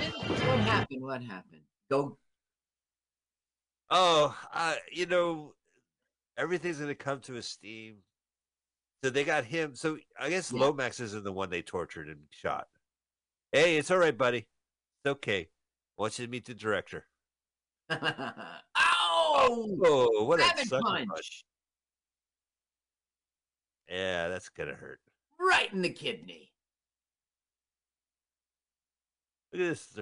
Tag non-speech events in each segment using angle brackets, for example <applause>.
What happened? What happened? Go. Oh, uh, you know, everything's gonna come to a steam. So they got him. So I guess Yeah. Lomax isn't the one they tortured and shot. Hey, it's all right, buddy. It's okay. I want you to meet the director. <laughs> Ow! Oh, what a sucker punch. punch. Yeah, that's gonna hurt. Right in the kidney. Look at this.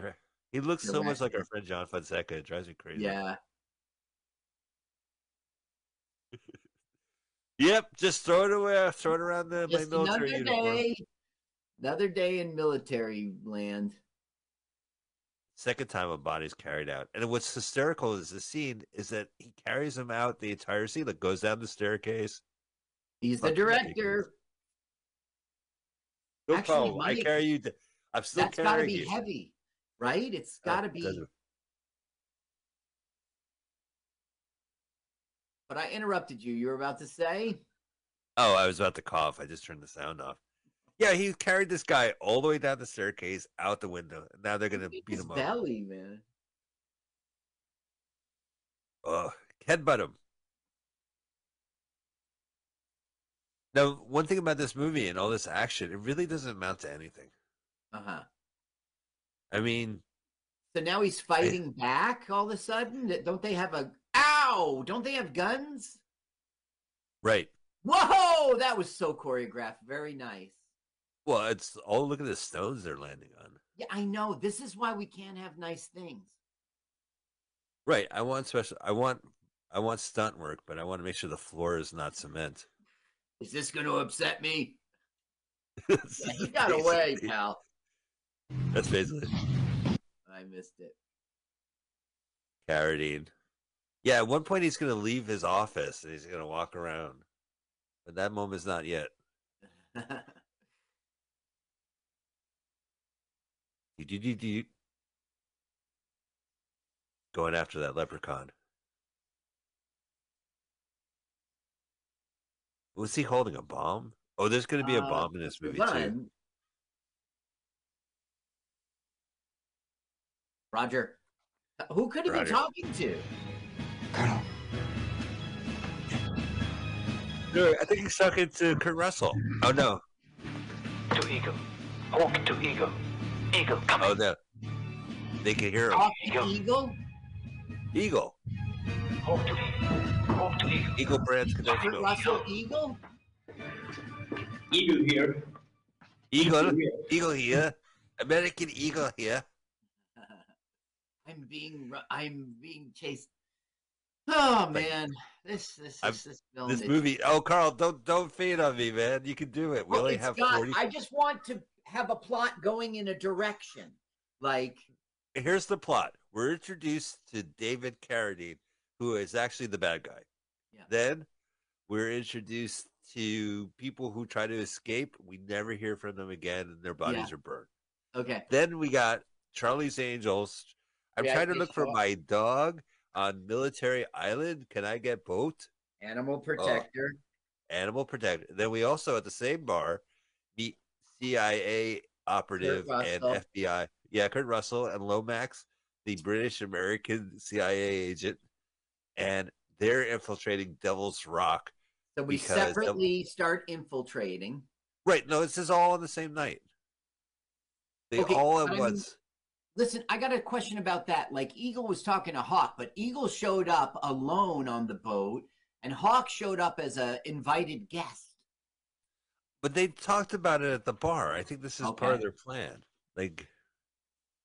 He looks so much like our friend John Fonseca. It drives me crazy. Yeah. <laughs> Yep. Just throw it away. Throw it around the my military another uniform. day. Another day in military land. Second time a body's carried out. And what's hysterical is the scene is that he carries him out the entire scene. Like goes down the staircase. He's the director. No Actually, problem. I carry you. d- I'm still That's got to be you. heavy, right? It's got to be. doesn't- But I interrupted you. You were about to say? Oh, I was about to cough. I just turned the sound off. Yeah, he carried this guy all the way down the staircase, out the window. Now they're gonna beat him up. belly, man. Oh, headbutt him. Now, one thing about this movie and all this action, it really doesn't amount to anything. Uh huh. I mean, So now he's fighting back all of a sudden. Don't they have a? Ow! Don't they have guns? right. Whoa! That was so choreographed. Very nice. Well, it's all look at the stones they're landing on. Yeah, I know. This is why we can't have nice things. Right. I want special. I want. I want stunt work, but I want to make sure the floor is not cement. Is this going to upset me? <laughs> Yeah, he got away, pal. That's basically I missed it. Carradine. Yeah, at one point he's going to leave his office and he's going to walk around, but that moment's not yet. <laughs> Going after that leprechaun. Was he holding a bomb? Oh, there's going to be a Uh, bomb in this movie too. Roger. Who could he be talking to? Colonel, No, I think he's talking to Kurt Russell. Oh no! to Eagle. Hawk to Eagle. Eagle coming. Oh no! They can hear him. Talk to Eagle. Eagle? Eagle. Hawk to Eagle. Hawk to Eagle. Eagle Brands Kurt Connection. Russell Eagle? Eagle here. Eagle. Eagle here. American Eagle here. I'm being I'm being chased. Oh man, this this this, this film. This movie. Oh, Carl, don't don't feed on me, man. You can do it. We Well, only have got- forty. I just want to have a plot going in a direction. Like Here's the plot. We're introduced to David Carradine, who is actually the bad guy. Yeah. Then we're introduced to people who try to escape. We never hear from them again, and their bodies Yeah. are burned. okay, Then we got Charlie's Angels. I'm Yeah, trying to look for my dog on Military Island. Can I get boat? animal Oh. protector. Animal Protector. Then we also at the same bar meet CIA operative and FBI. Yeah, Kurt Russell and Lomax, the British American CIA agent, and they're infiltrating Devil's Rock. So we separately start infiltrating. Right? No, this is all on the same night. They Okay, all at I mean- once. Listen, I got a question about that. Like Eagle was talking to Hawk, but Eagle showed up alone on the boat, and Hawk showed up as a invited guest. But they talked about it at the bar. I think this is part of their plan. Like,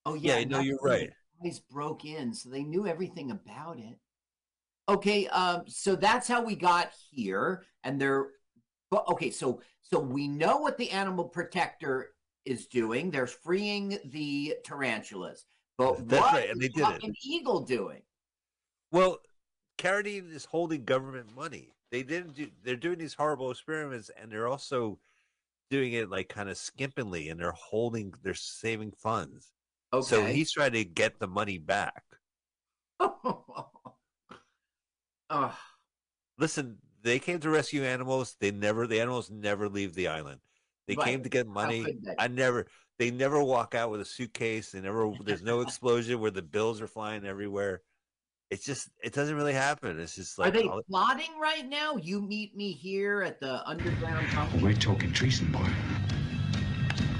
Oh Yeah, yeah, no, you're right. Guys broke in, so they knew everything about it. Okay, um, so that's how we got here, and they're but okay. So so we know what the animal protector is doing. They're freeing the tarantulas, but That's what right, and is they did it. Eagle doing? well, Carradine is holding government money. They didn't do. They're doing these horrible experiments, and they're also doing it like kind of skimpingly, and they're holding. They're saving funds. Okay, So he's trying to get the money back. <laughs> oh, Listen, they came to rescue animals. They never. The animals never leave the island. They Right. came to get money. I never. They never walk out with a suitcase. They never. There's no explosion where the bills are flying everywhere. It's just. It doesn't really happen. It's just like. Are they all- plotting right now? You meet me here at the underground company. We're talking treason, boy.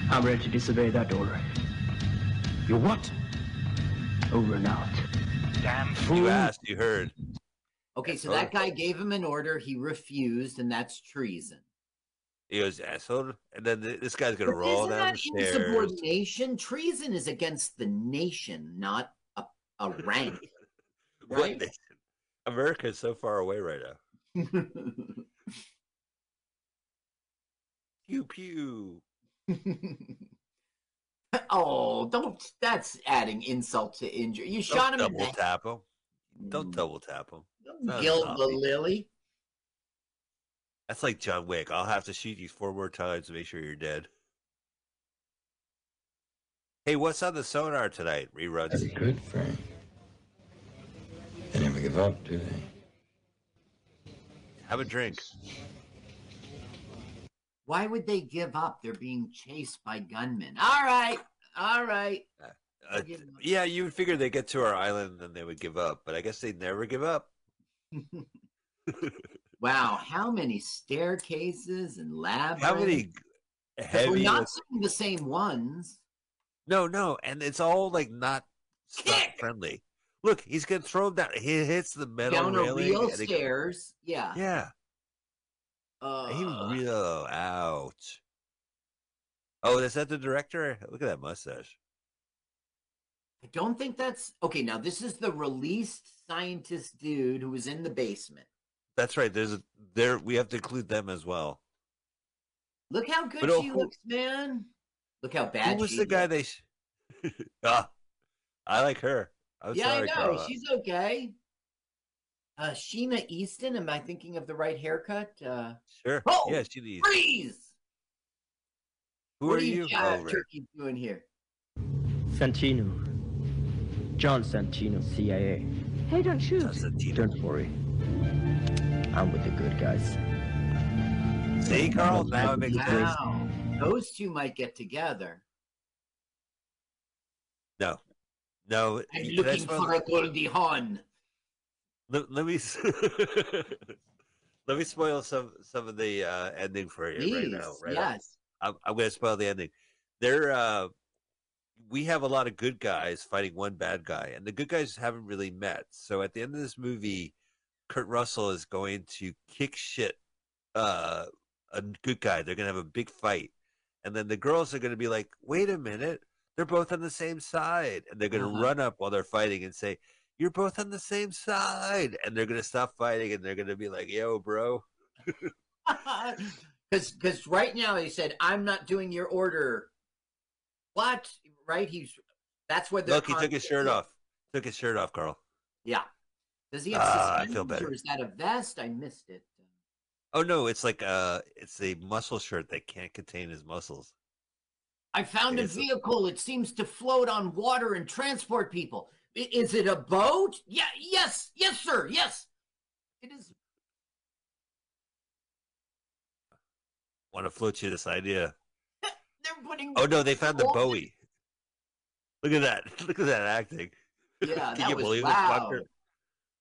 I'm ready to disobey that order. You're what? Over and out. Damn fool. you asked. You heard. Okay, so that guy gave him an order. He refused, and that's treason. He goes asshole, and then th- this guy's gonna But roll down that the stairs. insubordination? Treason is against the nation, not a, a rank. <laughs> What right? nation? America is so far away right now. <laughs> Pew pew. <laughs> oh, don't. That's adding insult to injury. You shot him Don't in double the tap him. Don't mm. double tap him. Don't gild the lily. That's like John Wick. I'll have to shoot you four more times to make sure you're dead. Hey, what's on the sonar tonight? Reruns. Very good, Frank. They never give up, do they? Have a drink. Why would they give up? They're being chased by gunmen. All right, all right. Uh, yeah, you would figure they get to our island and then they would give up, but I guess they never give up. <laughs> Wow, how many staircases and labs? How many We're heavy? not seeing the same ones. No, no, and it's all like not Kick! friendly. Look, he's gonna throw him down. He hits the metal Down a railing. real stairs. Yeah. Yeah, Uh, he real out. Oh, is that the director? Look at that mustache. I don't think that's okay. Now this is the released scientist dude who was in the basement. That's right. There's a, there. We have to include them as well. Look how good But, she who- looks, man. Look how bad Who was she the guy they? Sh- <laughs> ah, I like her. I'm yeah, sorry, I know. Carla. She's okay. Uh, Sheena Easton. Am I thinking of the right haircut? Uh, Sure. Oh, yeah, she needs. freeze! Who what are you? uh, turkey doing here? Santino. John Santino, CIA. Hey, don't shoot. That's. Don't worry. I'm with the good guys. See, Carl. Now it makes sense. Those two might get together. No, no. I'm can I looking spoil- for a Goldie Hawn. let, let me <laughs> let me spoil some some of the uh, ending for you Please, right now. Right off. yes. I'm, I'm going to spoil the ending. There, uh, we have a lot of good guys fighting one bad guy, and the good guys haven't really met. So at the end of this movie, Kurt Russell is going to kick shit uh, a good guy. They're going to have a big fight, and then the girls are going to be like, "Wait a minute, they're both on the same side," and they're going to Uh-huh. run up while they're fighting and say. You're both on the same side, and they're gonna stop fighting, and they're gonna be like, "Yo, bro, <laughs> Because because right now he said I'm not doing your order. What? Right? He's that's what they're. look, he took his shirt off. Took his shirt off, Carl." Yeah. Does he have Ah, I feel better. or is that a vest? I missed it. Oh no, it's like uh it's a muscle shirt that can't contain his muscles. I found a It's a- vehicle. It seems to float on water and transport people. I- Is it a boat? Yeah. Yes. Yes, sir. Yes. It is. Want to float you this idea? <laughs> They're putting. Oh no, they found the buoy. Look at that! <laughs> Look at that acting. Yeah, <laughs> Can that you was believe it, loud. fucker?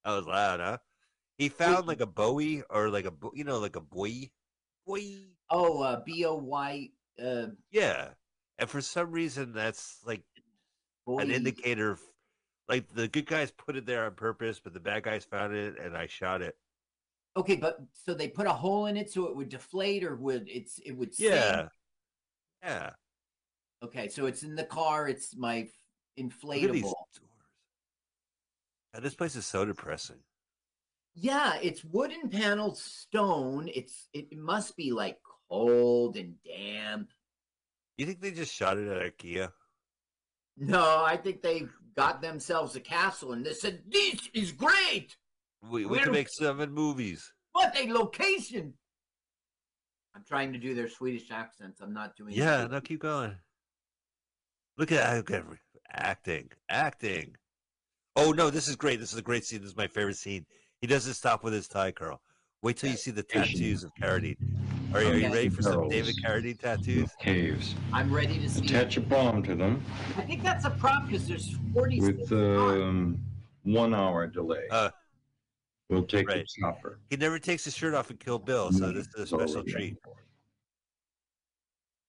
That was loud, huh? He found like a buoy or like a you know like a boy, boy. Oh, uh, B O Y. Uh, Yeah, and for some reason that's like boy. an indicator. Of, like the good guys put it there on purpose, but the bad guys found it, and I shot it. Okay, but so they put a hole in it so it would deflate, or would it's it would sink? Yeah, yeah. Okay, so it's in the car. It's my Look at these inflatable. God, this place is so depressing. Yeah, it's wooden paneled stone. It's it must be like cold and damp. You think they just shot it at IKEA? No, I think they got themselves a castle and they said this is great. We, we can make seven movies. What a location! I'm trying to do their Swedish accents. I'm not doing. Yeah, no, keep going. Look at acting, acting. Oh no, this is great. This is a great scene. This is my favorite scene. He doesn't stop with his tie, Carl. Wait till you see the tattoos of Carradine. Are, you- are you ready for some David Carradine tattoos? Caves. I'm ready to see. Attach a bomb to them I think that's a prop because there's 40 with um, one hour delay. Uh, we'll take right. the chopper. he never takes his shirt off and Kill Bill, so this is a special treat.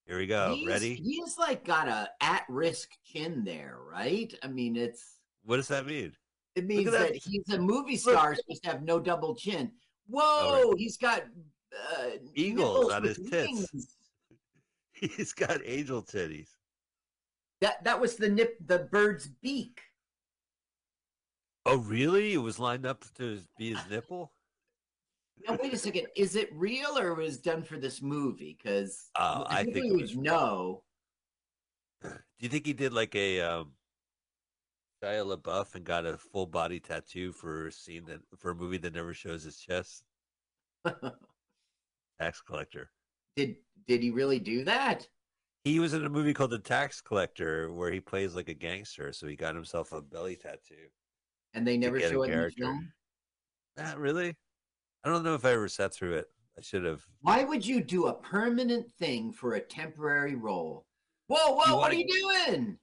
Here we go. He's- Ready? He's like got a at-risk chin there, right? I mean, it's What does that mean? it means that. that. he's a movie star supposed to have no double chin. Whoa, he's got uh, Eagles on his tits. <laughs> He's got angel titties. That that was the nip, the bird's beak. Oh, really? It was lined up to be his nipple? <laughs> Now wait a second, is it real or was it done for this movie? Because Uh, I think it we would know. Do you think he did like a um Shia LaBeouf and got a full body tattoo for a scene that for a movie that never shows his chest? <laughs> Tax collector. Did did he really do that? He was in a movie called The Tax Collector where he plays like a gangster, so he got himself a belly tattoo. And they never show it in the film. Not really. I don't know if I ever sat through it. I should have. Why would you do a permanent thing for a temporary role? Whoa, whoa, what are you doing?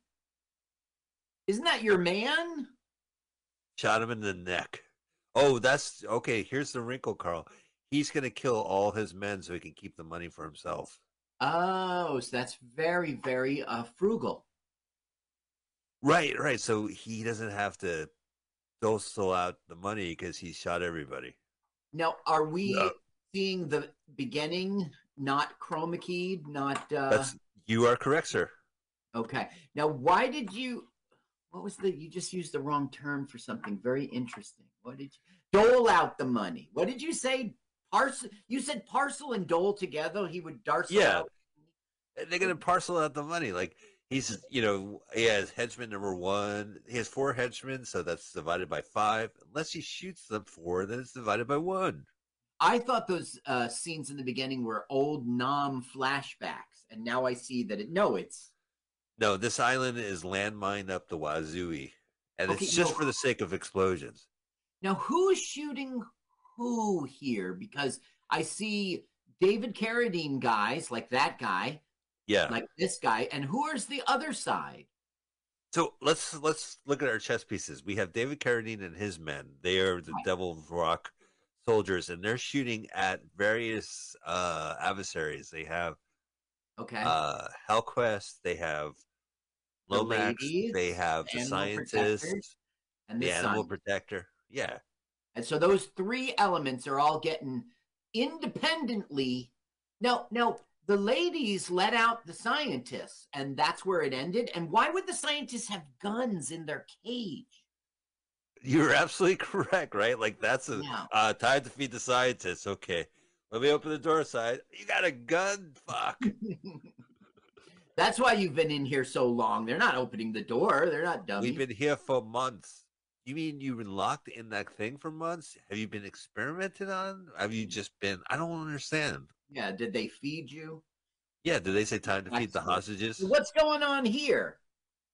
Isn't that your man? Shot him in the neck. Oh, that's okay. Here's the wrinkle, Carl. He's gonna kill all his men so he can keep the money for himself. Oh, so that's very, very uh, frugal. Right, right. So he doesn't have to dosel out the money because he shot everybody. Now, are we No. seeing the beginning, not chroma keyed, not uh That's you are correct, sir. okay. Now, why did you what was the you just used the wrong term for something very interesting. What did you dole out the money? What did you say? Parcel you said parcel and dole together, he would darcel Yeah. out They're gonna parcel out the money. Like he's, you know, he has henchman number one. He has four henchmen, so that's divided by five. Unless he shoots them four, then it's divided by one. I thought those uh, scenes in the beginning were old Nam flashbacks, and now I see that it. No, it's No, this island is landmined up the wazooey, and Okay, it's just no. for the sake of explosions. now who's shooting who here? Because I see David Carradine guys like that guy, Yeah. like this guy, and who is the other side? So let's let's look at our chess pieces. We have David Carradine and his men. They are the Right. Devil's Rock soldiers, and they're shooting at various uh, adversaries. They have Okay, uh, Hellquest. They have The Lomax. ladies, they have the animal scientist, and the the animal sun. protector. Yeah, And so those three elements are all getting independently. No, no, the ladies let out the scientists, and that's where it ended. And why would the scientists have guns in their cage? you're absolutely <laughs> correct. Right? Like that's a uh, time to feed the scientists. Okay, let me open the door. Side, you got a gun? Fuck. <laughs> that's why you've been in here so long. They're not opening the door. They're not dummies. We've been here for months. You mean you've been locked in that thing for months? Have you been experimented on? Have you just been? I don't understand. yeah. Did they feed you? Yeah, did they say time to feed the hostages? What's going on here?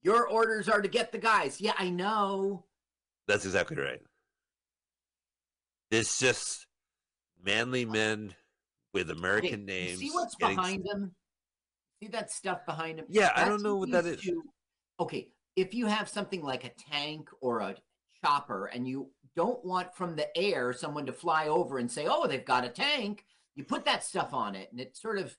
Your orders are to get the guys. Yeah, I know. That's exactly right. It's just manly men with American you names. See what's getting- behind them? See that stuff behind them? Yeah, I don't know what that is. to- okay, if you have something like a tank or a chopper and you don't want from the air someone to fly over and say, oh, they've got a tank, you put that stuff on it and it sort of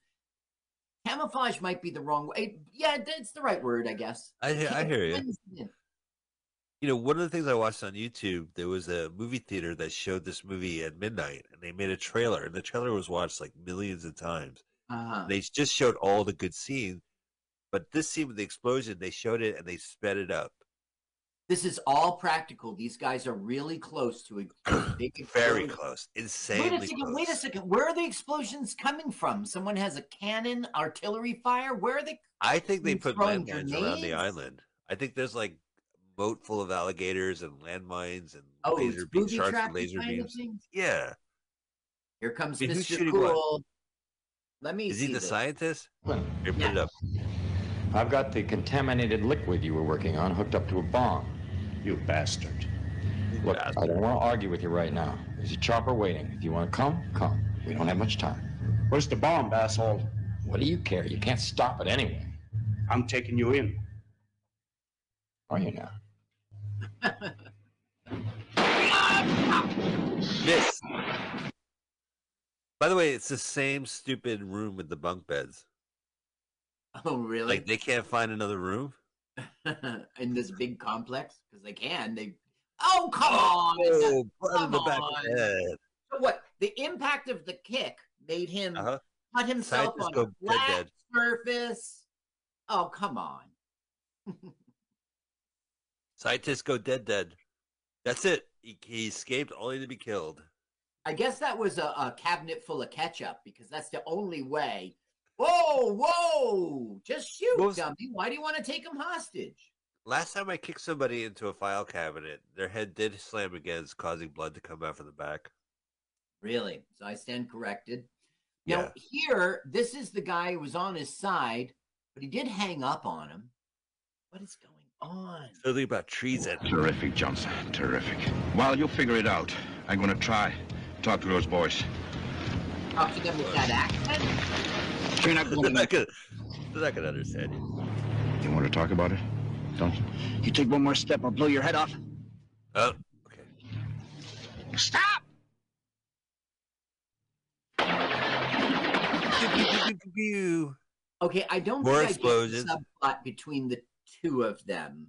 camouflage might be the wrong way. Yeah, it's the right word, I guess. I, hear- I hear you. You know, one of the things I watched on YouTube, there was a movie theater that showed this movie at midnight, and they made a trailer, and the trailer was watched like millions of times. Uh-huh. They just showed all the good scenes, but this scene with the explosion, they showed it and they sped it up. This is all practical. These guys are really close to it. <clears throat> Very close, Wait a second, close. wait a second. Where are the explosions coming from? Someone has a cannon, artillery fire? Where are they? I think they put landmines around the island. I think there's like boat full of alligators and landmines and Oh, laser it's beam sharks trapping with laser kind beams. things? Yeah, Here comes I mean, Mr. shooting what? Cool. Let me is see he the this. scientist? Well, Here, put Yeah. it up. I've got the contaminated liquid you were working on hooked up to a bomb. You bastard. Look, I don't want to argue with you right now. There's a chopper waiting. If you want to come, come. We don't have much time. Where's the bomb, asshole? What do you care? You can't stop it anyway. I'm taking you in. Are you now? <laughs> Miss. By the way, it's the same stupid room with the bunk beds. Oh, really? Like they can't find another room. <laughs> in this big complex because they can. They. Oh come on! Oh, blood in the come back of on. the head. so what? The impact of the kick made him Uh-huh. cut himself Scientists on go a flat dead. surface. Oh come on! <laughs> Scientists go dead, dead. That's it. He, he escaped only to be killed. I guess that was a, a cabinet full of ketchup because that's the only way. Whoa, whoa! Just shoot, dummy. Why do you want to take him hostage? Last time I kicked somebody into a file cabinet, their head did slam against, causing blood to come out from the back. Really? So I stand corrected. Now Yeah. here, this is the guy who was on his side, but he did hang up on him. What is going on? Something about treason. Terrific, Johnson. Terrific. While you'll figure it out. I'm gonna try. Talk to those boys. Talk to them with that accent? You're not <laughs> They're not gonna, they're not gonna understand you. You want to talk about it? Don't you? You take one more step, I'll blow your head off. Oh, okay. Stop! Okay, I don't More think explosions. I get the subplot between the two of them.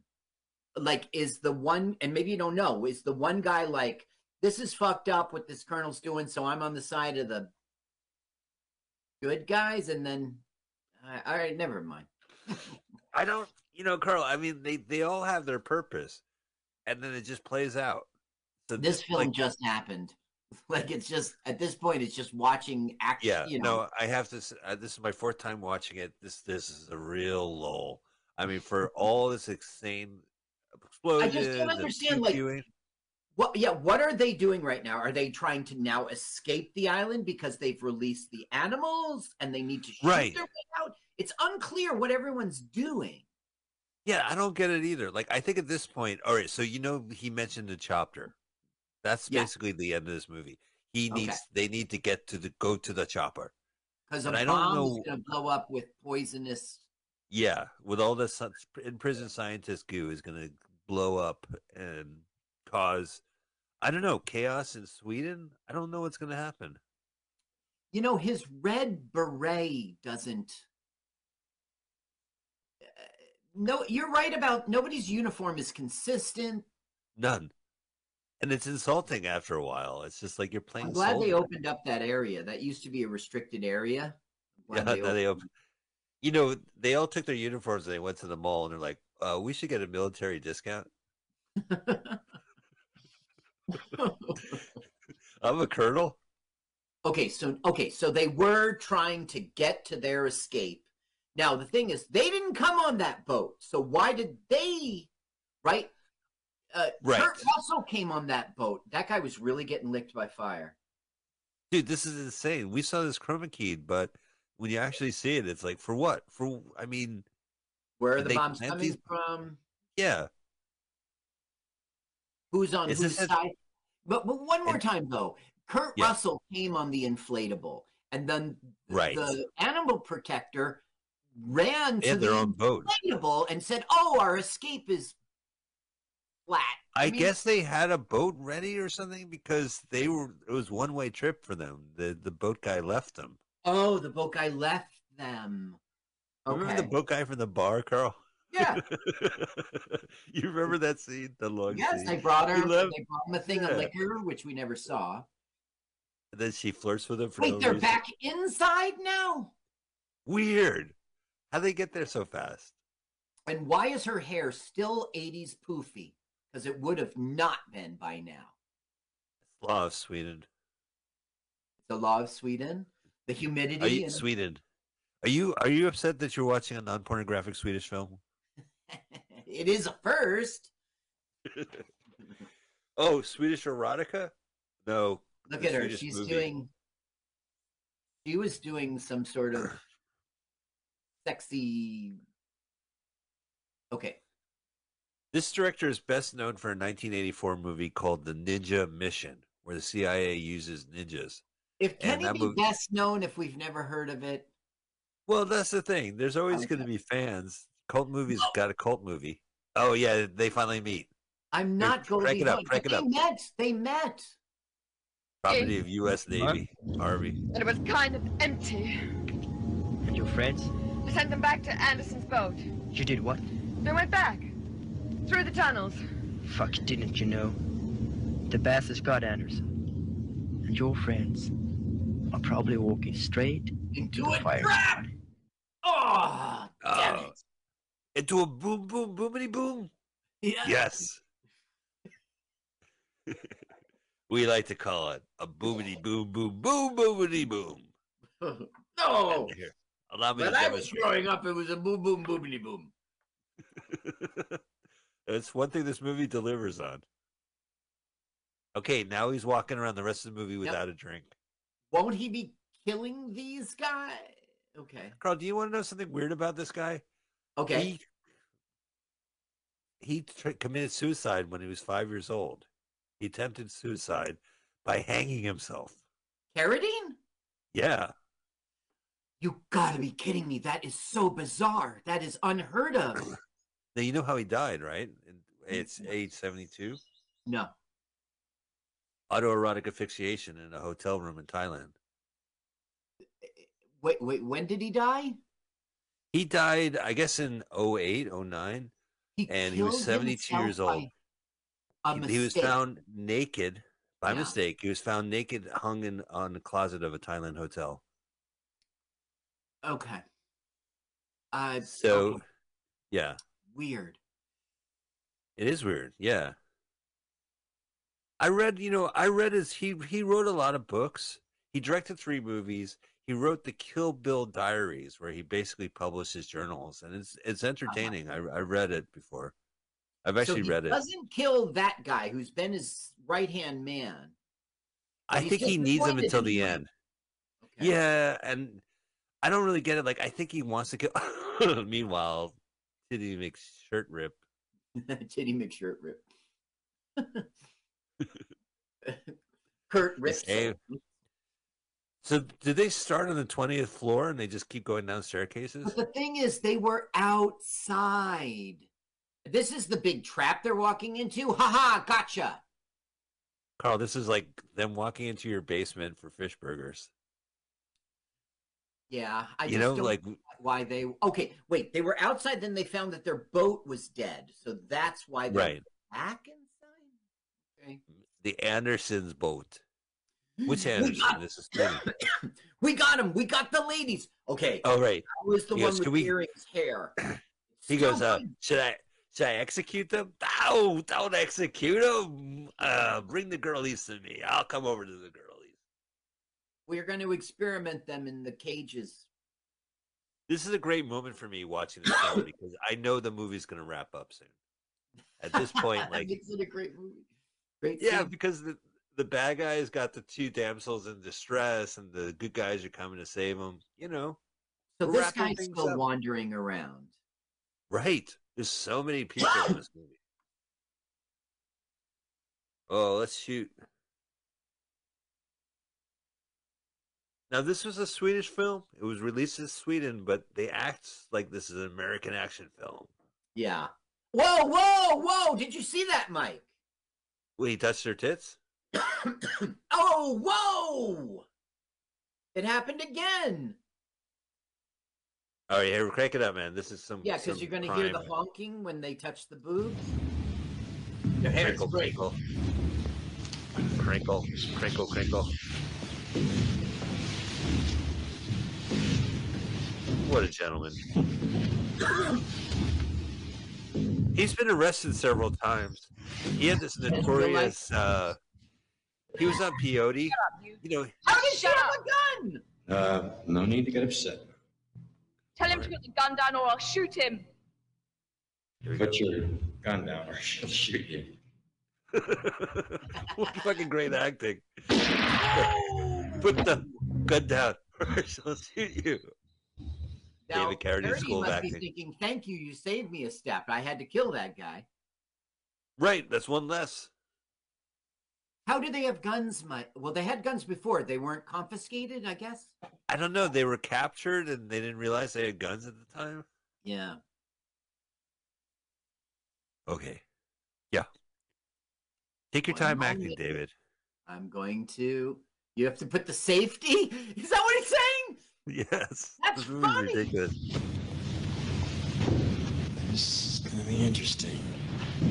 Like, is the one, and maybe you don't know, is the one guy like, this is fucked up what this colonel's doing, so I'm on the side of the good guys, and then, uh, all right, never mind. <laughs> I don't, you know, Carl. I mean, they they all have their purpose, and then it just plays out. So This film like, just happened. <laughs> Like, it's just, at this point, it's just watching action, yeah, you know. no, I have to. Uh, this is my fourth time watching it. This this is a real lull. I mean, for <laughs> all this insane explosions, and understand, like, What? Yeah. What are they doing right now? Are they trying to now escape the island because they've released the animals and they need to shoot Right. their way out? It's unclear what everyone's doing. Yeah, I don't get it either. Like, I think at this point, all right. So you know, he mentioned the chopper. That's Yeah. basically the end of this movie. He Okay. needs. They need to get to the go to the chopper. Because a And I don't bomb know- to blow up with poisonous. Yeah, with all this in prison scientist goo is going to blow up and cause, I don't know, chaos in Sweden. I don't know what's going to happen. You know, his red beret doesn't. Uh, No, you're right about nobody's uniform is consistent. None. And it's insulting after a while. It's just like you're playing. I'm glad they opened up that area. That used to be a restricted area. Yeah, glad now they open. You know, they all took their uniforms and they went to the mall and they're like, uh, "We should get a military discount." <laughs> I'm a colonel. Okay, so okay, so they were trying to get to their escape. Now the thing is, they didn't come on that boat. So why did they? Right? Uh, Right. Kurt Russell came on that boat. That guy was really getting licked by fire. Dude, this is insane. We saw this chroma keyed, but when you actually see it, it's like for what? For I mean, Where are the bombs coming these- from? yeah. Who's on whose side? But but one more And- time though, Kurt Yeah. Russell came on the inflatable, and then Right. the animal protector ran They to their the own boat. inflatable and said, "Oh, our escape is flat." I, mean, guess they had a boat ready or something because they were it was one way trip for them. The the boat guy left them. Oh, the boat guy left them. Okay. Remember the boat guy from the bar, Carl? Yeah. <laughs> you remember that scene? The long Yes, scene. they brought her. He left- They brought him a thing Yeah. of liquor, which we never saw. And then she flirts with him for Wait, no they're reason. back inside now. Weird. How'd they get there so fast? And why is her hair still '80s poofy? Because it would have not been by now. It's law of Sweden. The law of Sweden, the humidity. Are you and- Sweden? Are you are you upset that you're watching a non pornographic Swedish film? <laughs> it is a first. <laughs> Oh, Swedish erotica? No. Look at her. Swedish She's movie. doing. She was doing some sort of <clears throat> sexy. Okay. This director is best known for a 1984 movie called The Ninja Mission, where the CIA uses ninjas. If And Kenny be movie- best known if we've never heard of it, Well, that's the thing. There's always going to be fans. Cult movies got a cult movie. Oh yeah, they finally meet. I'm not going crank to it be up, hooked. crank But it they met. They met. Property of U.S. Navy. Harvey. And it was kind of empty. And your friends? I sent them back to Anderson's boat. You did what? They went back. Through the tunnels. Fuck, didn't you know? The bastards got Anderson. And your friends are probably walking straight into the a fire. trap! Oh, damn Oh. it. Into a boom, boom, boomity boom. Yeah. Yes. <laughs> we like to call it a boomity boom, boom, boom, boomity boom. no. Here, allow me When to I was growing up, it was a boom, boom, boomity boom. <laughs> That's one thing this movie delivers on. Okay, now he's walking around the rest of the movie without a drink. Won't he be killing these guys? Okay. Carl, do you want to know something weird about this guy? Okay. He, he tr- committed suicide when he was five years old. He attempted suicide by hanging himself. Carradine? Yeah. You gotta be kidding me. That is so bizarre. That is unheard of. Now you know how he died, right? It's age seventy-two. No. Autoerotic asphyxiation in a hotel room in Thailand. Wait, wait, when did he die? He died, I guess, in 08, 09, He and he was 72 years old. He, he was found naked by Yeah. mistake. He was found naked, hung in on the closet of a Thailand hotel. Okay. Uh, So, okay, yeah, weird. it is weird. Yeah, I read. You know, I read his. He he wrote a lot of books. He directed three movies. He wrote the Kill Bill Diaries, where he basically published his journals, and it's it's entertaining. I I read it before. I've Uh-huh. So actually he read it. Doesn't kill that guy who's been his right hand man. I think he needs him until the end. Okay. Yeah, and I don't really get it. Like, I think he wants to kill. <laughs> Meanwhile, Titty makes shirt rip. <laughs> Titty McShirt rip. <laughs> <laughs> Kurt rips. So, did they start on the twentieth floor and they just keep going down staircases? But the thing is, they were outside. This is the big trap they're walking into. Ha ha! Gotcha. Carl, this is like them walking into your basement for fish burgers. Yeah, I you just know, don't like why they. Okay, wait. They were outside. Then they found that their boat was dead. So that's why they're right, back inside. Okay. the Andersons boat. Which Anderson? got- This is Teddy. <coughs> we got him. We got the ladies. Okay. Oh, right. I was the he one goes, with we-" earrings hair. <coughs> He goes, uh, "Should I should I execute them? No, don't execute them. Uh, bring the girlies to me. I'll come over to the girlies." We're going to experiment them in the cages. This is a great moment for me watching this <coughs> because I know the movie's going to wrap up soon. At this <laughs> point, like, makes it a great movie. Great. yeah, scene. because the the bad guys got the two damsels in distress, and the good guys are coming to save them. You know, So this guy's still up. wandering around. right? There's so many <laughs> people in this movie. Oh, let's shoot. Now, this was a Swedish film. It was released in Sweden, but they act like this is an American action film. Yeah. Whoa, whoa, whoa! Did you see that, Mike? Wait, he touched their tits? <coughs> oh, whoa! It happened again. All right, here, crank it up, man. This is some. Yeah, because you're going to hear the honking when they touch the boobs. Crinkle, crinkle. Crinkle, crinkle, crinkle. What a gentleman. <coughs> He's been arrested several times. He had this <laughs> notorious. Uh, he was on peyote. You know, How did you have a gun? Uh, no need to get upset. Tell him to put the gun down or I'll shoot him. here go. Put your gun down or <laughs> she'll shoot you. <laughs> what fucking great acting. Put the gun down or she'll shoot you. Now, David Carradine School must be thinking, "Thank you, you saved me a step. I had to kill that guy." Right, that's one less. How do they have guns? My well, they had guns before. They weren't confiscated, I guess. I don't know. They were captured and they didn't realize they had guns at the time. Yeah. Okay. Yeah. Take your One time acting. David. I'm going to. You have to put the safety. <laughs> Is that what he's saying? <laughs> Yes. That's this movie's funny. ridiculous. This is gonna be interesting.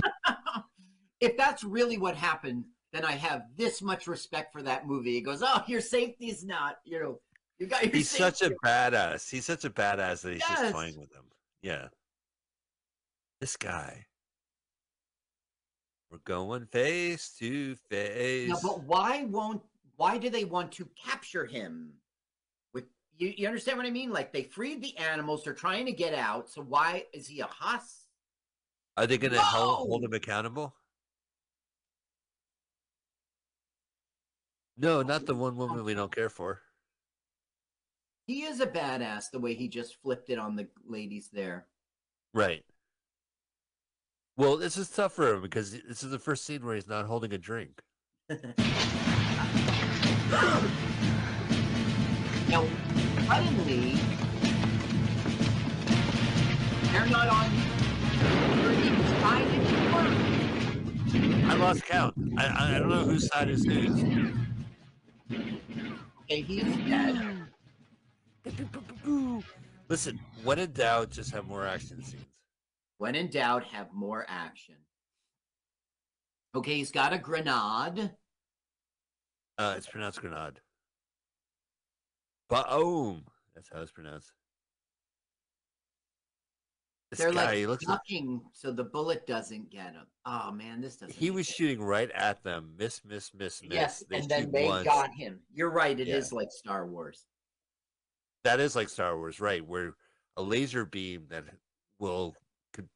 <laughs> if that's really what happened, then I have this much respect for that movie. He goes, "Oh, your safety's not. You know, you got your He's such a badass. He's such a badass that he's Yes. just playing with them. Yeah. This guy. We're going face to face. Now, but why won't? Why do they want to capture him? You, you understand what I mean? Like they freed the animals. They're trying to get out. So why is he a huss? Are they going to hold, hold him accountable? No, not the one woman we don't care for. He is a badass. The way he just flipped it on the ladies there. Right. Well, this is tough for him because this is the first scene where he's not holding a drink. <laughs> Now, suddenly, they're not on Ernie's side anymore. I lost count. I, I I don't know whose side is whose. Okay, he's dead. Listen, when in doubt, just have more action scenes. When in doubt, have more action. Okay, he's got a grenade. Uh, it's pronounced grenade. Boom. That's how it's pronounced. This They're guy, like he looks like so the bullet doesn't get him. Oh man, this doesn't. he was sense. shooting right at them. Miss, miss, miss, miss. Yes, They and then they once. got him. You're right. It is Yeah. like Star Wars. That is like Star Wars, right? Where a laser beam that will could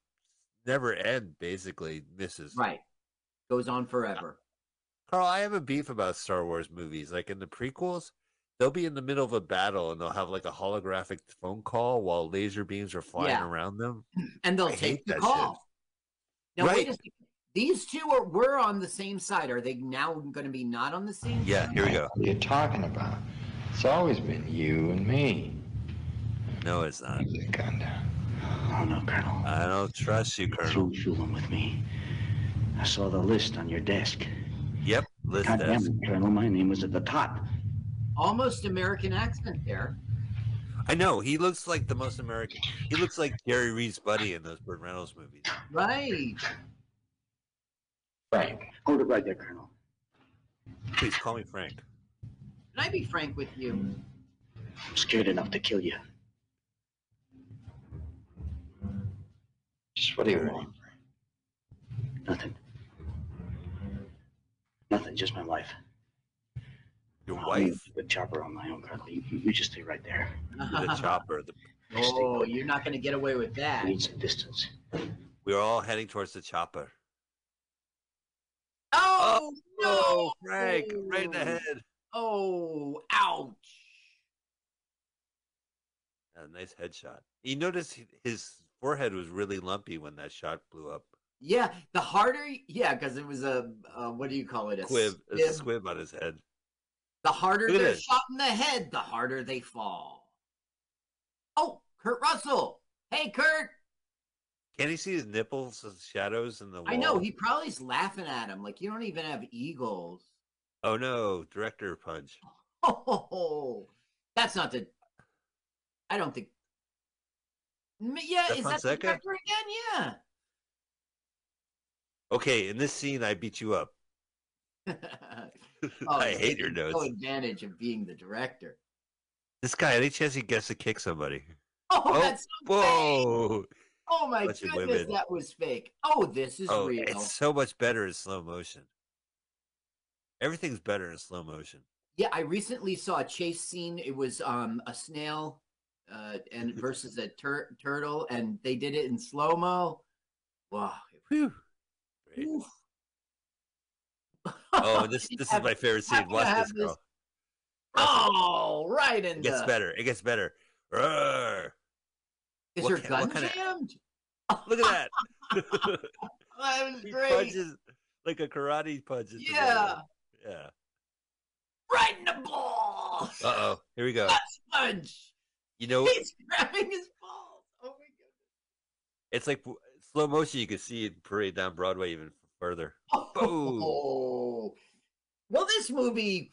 never end basically misses. Right. Goes on uh, forever. Carl, I have a beef about Star Wars movies. Like in the prequels, they'll be in the middle of a battle and they'll have like a holographic phone call while laser beams are flying Yeah. around them. <clears throat> And they'll I take the that call. Now wait Right. a second. These two are were on the same side. Are they now going to be not on the same? Yeah, here we go. What are you talking about? It's always been you and me. No, it's not. Put the gun down. Oh no, Colonel. I don't trust you, Colonel. Through fooling with me. I saw the list on your desk. Yep, list God damn desk. it, Colonel. My name was at the top. Almost American accent there. I know he looks like the most American. He looks like Gary Reed's buddy in those Burt Reynolds movies. Right. Frank. Hold it right there, Colonel. Please call me Frank. Can I be frank with you? I'm scared enough to kill you. Just what do you want? Nothing. Nothing, just my wife. Your I'll wife, The chopper on my own, Colonel. You, you just stay right there. the <laughs> chopper. The, oh, you're not going to get away with that. We need some distance. we're all heading towards the chopper. Oh, no! Oh, Frank, right in the head. Oh, ouch. A nice headshot. You notice his forehead was really lumpy when that shot blew up. Yeah, the harder, yeah, because it was a, uh, what do you call it? A Squib, there's a squib. squib on his head. The harder they're shot in the head, the harder they fall. Oh, Kurt Russell. Hey, Kurt. Can he see his nipples and shadows in the wall? I know he probably's laughing at him like you don't even have eagles. Oh no, director punch. Oh, <laughs> that's not the. I don't think. Yeah, is that the director again? Yeah. Okay, in this scene, I beat you up. <laughs> Oh, I hate your taking No advantage of being the director. This guy, any chance he gets to kick somebody? Oh, Oh, that's so fake. Whoa! Oh my Bunch goodness, that was fake. Oh, this is Oh, real. it's so much better in slow motion. Everything's better in slow motion. Yeah, I recently saw a chase scene. It was um a snail uh and <laughs> versus a tur- turtle and they did it in slow-mo. Wow. Whew. Great. Oh, <laughs> this this is my favorite scene. Watch this, this- girl. Oh, right in It gets the better. It gets better. Roar. Is What ki- gun kinda- jammed? <laughs> Look at that. <laughs> That was great. punches like a karate punch. Yeah. Yeah. Right in the ball. Uh oh. Here we go. That's punch. You know, He's grabbing his balls. Oh my goodness. it's like slow motion. You can see it parade down Broadway even further. Oh. Well, this movie,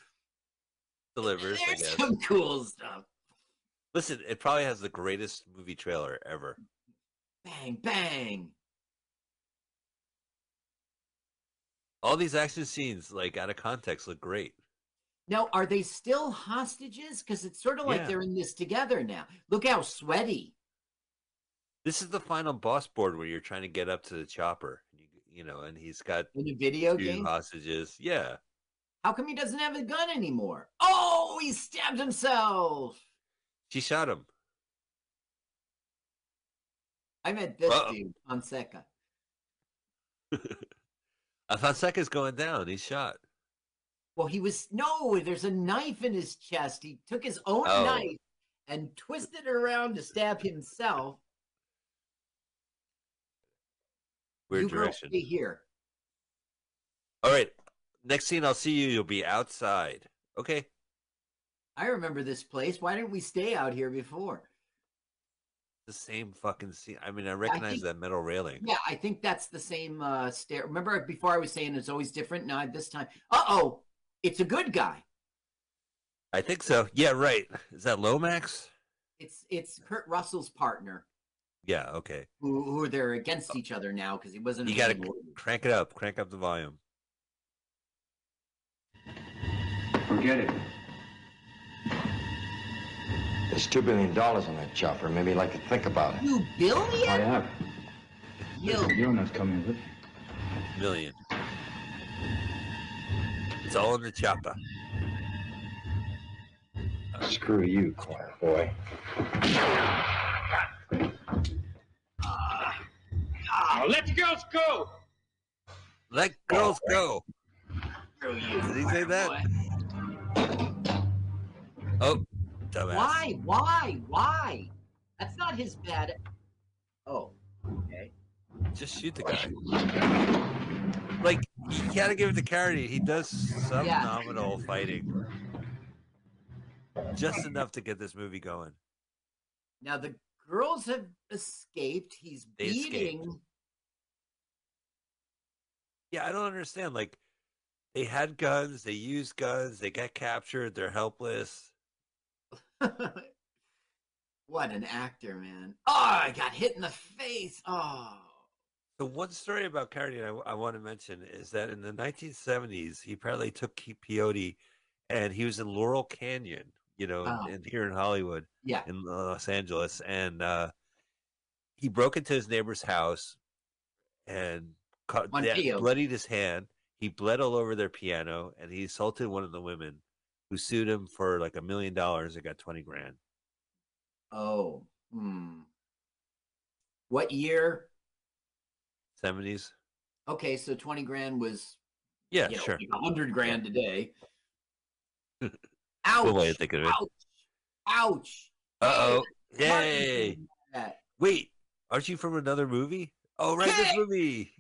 Delivers. I there's some cool stuff. Listen, it probably has the greatest movie trailer ever. Bang, bang. All these action scenes, like out of context, look great. Now, are they still hostages? Because it's sort of like Yeah. they're in this together now. Look how sweaty. This is the final boss board where you're trying to get up to the chopper. You, know, and he's got In a video game? hostages. Yeah. How come he doesn't have a gun anymore? Oh, he stabbed himself. She shot him. I met this Uh-oh. dude, Fonseca. <laughs> Uh, Fonseca's going down. He's shot. Well, he was no. There's a knife in his chest. He took his own Oh. knife and twisted it around to stab himself. Weird you girls direction. stay here. All right. Next scene, I'll see you. You'll be outside. Okay. I remember this place. Why didn't we stay out here before? The same fucking scene. I mean, I recognize think- that metal railing. Yeah, I think that's the same uh stair. Remember before I was saying it's always different. Now this time, uh oh, it's a good guy. I think so. Yeah, right. Is that Lomax? It's it's Kurt Russell's partner, Yeah, okay. who, who they're against oh. each other now because he wasn't. You gotta obeying c- orders. crank it up. Crank up the volume. Forget it. There's two billion dollars on that chopper. Maybe you'd like to think about it. You I billion? have. You You're not coming with. Million. It's all in the chopper. Screw you, choir boy. Now let the girls go. Let girls go. Screw you, Did he say that? Oh, dumbass. Why? Why? Why? That's not his bad. Oh, okay. Just shoot the guy. Like, you gotta give it to Carradine. He does some Yeah. nominal fighting. Just enough to get this movie going. Now the girls have escaped. He's They escaped. beating. Yeah, I don't understand. Like, they had guns, they used guns, they got captured, they're helpless. <laughs> what an actor, man! Oh, I got hit in the face. Oh, The one story about Carradine I, I want to mention is that in the 1970s, he apparently took peyote and he was in Laurel Canyon, you know, Oh. in, in here in Hollywood. yeah. in Los Angeles, and uh, he broke into his neighbor's house and cut, On bloodied his hand. He bled all over their piano, and he assaulted one of the women, who sued him for like a million dollars. and got twenty grand. Oh, hmm. What year? Seventies. Okay, so twenty grand was Yeah, you know, sure. a hundred grand today. <laughs> Ouch! Good way to think of it. Ouch! Ouch! Uh oh! Hey, Yay! Wait, aren't you from another movie? Oh, right, this movie.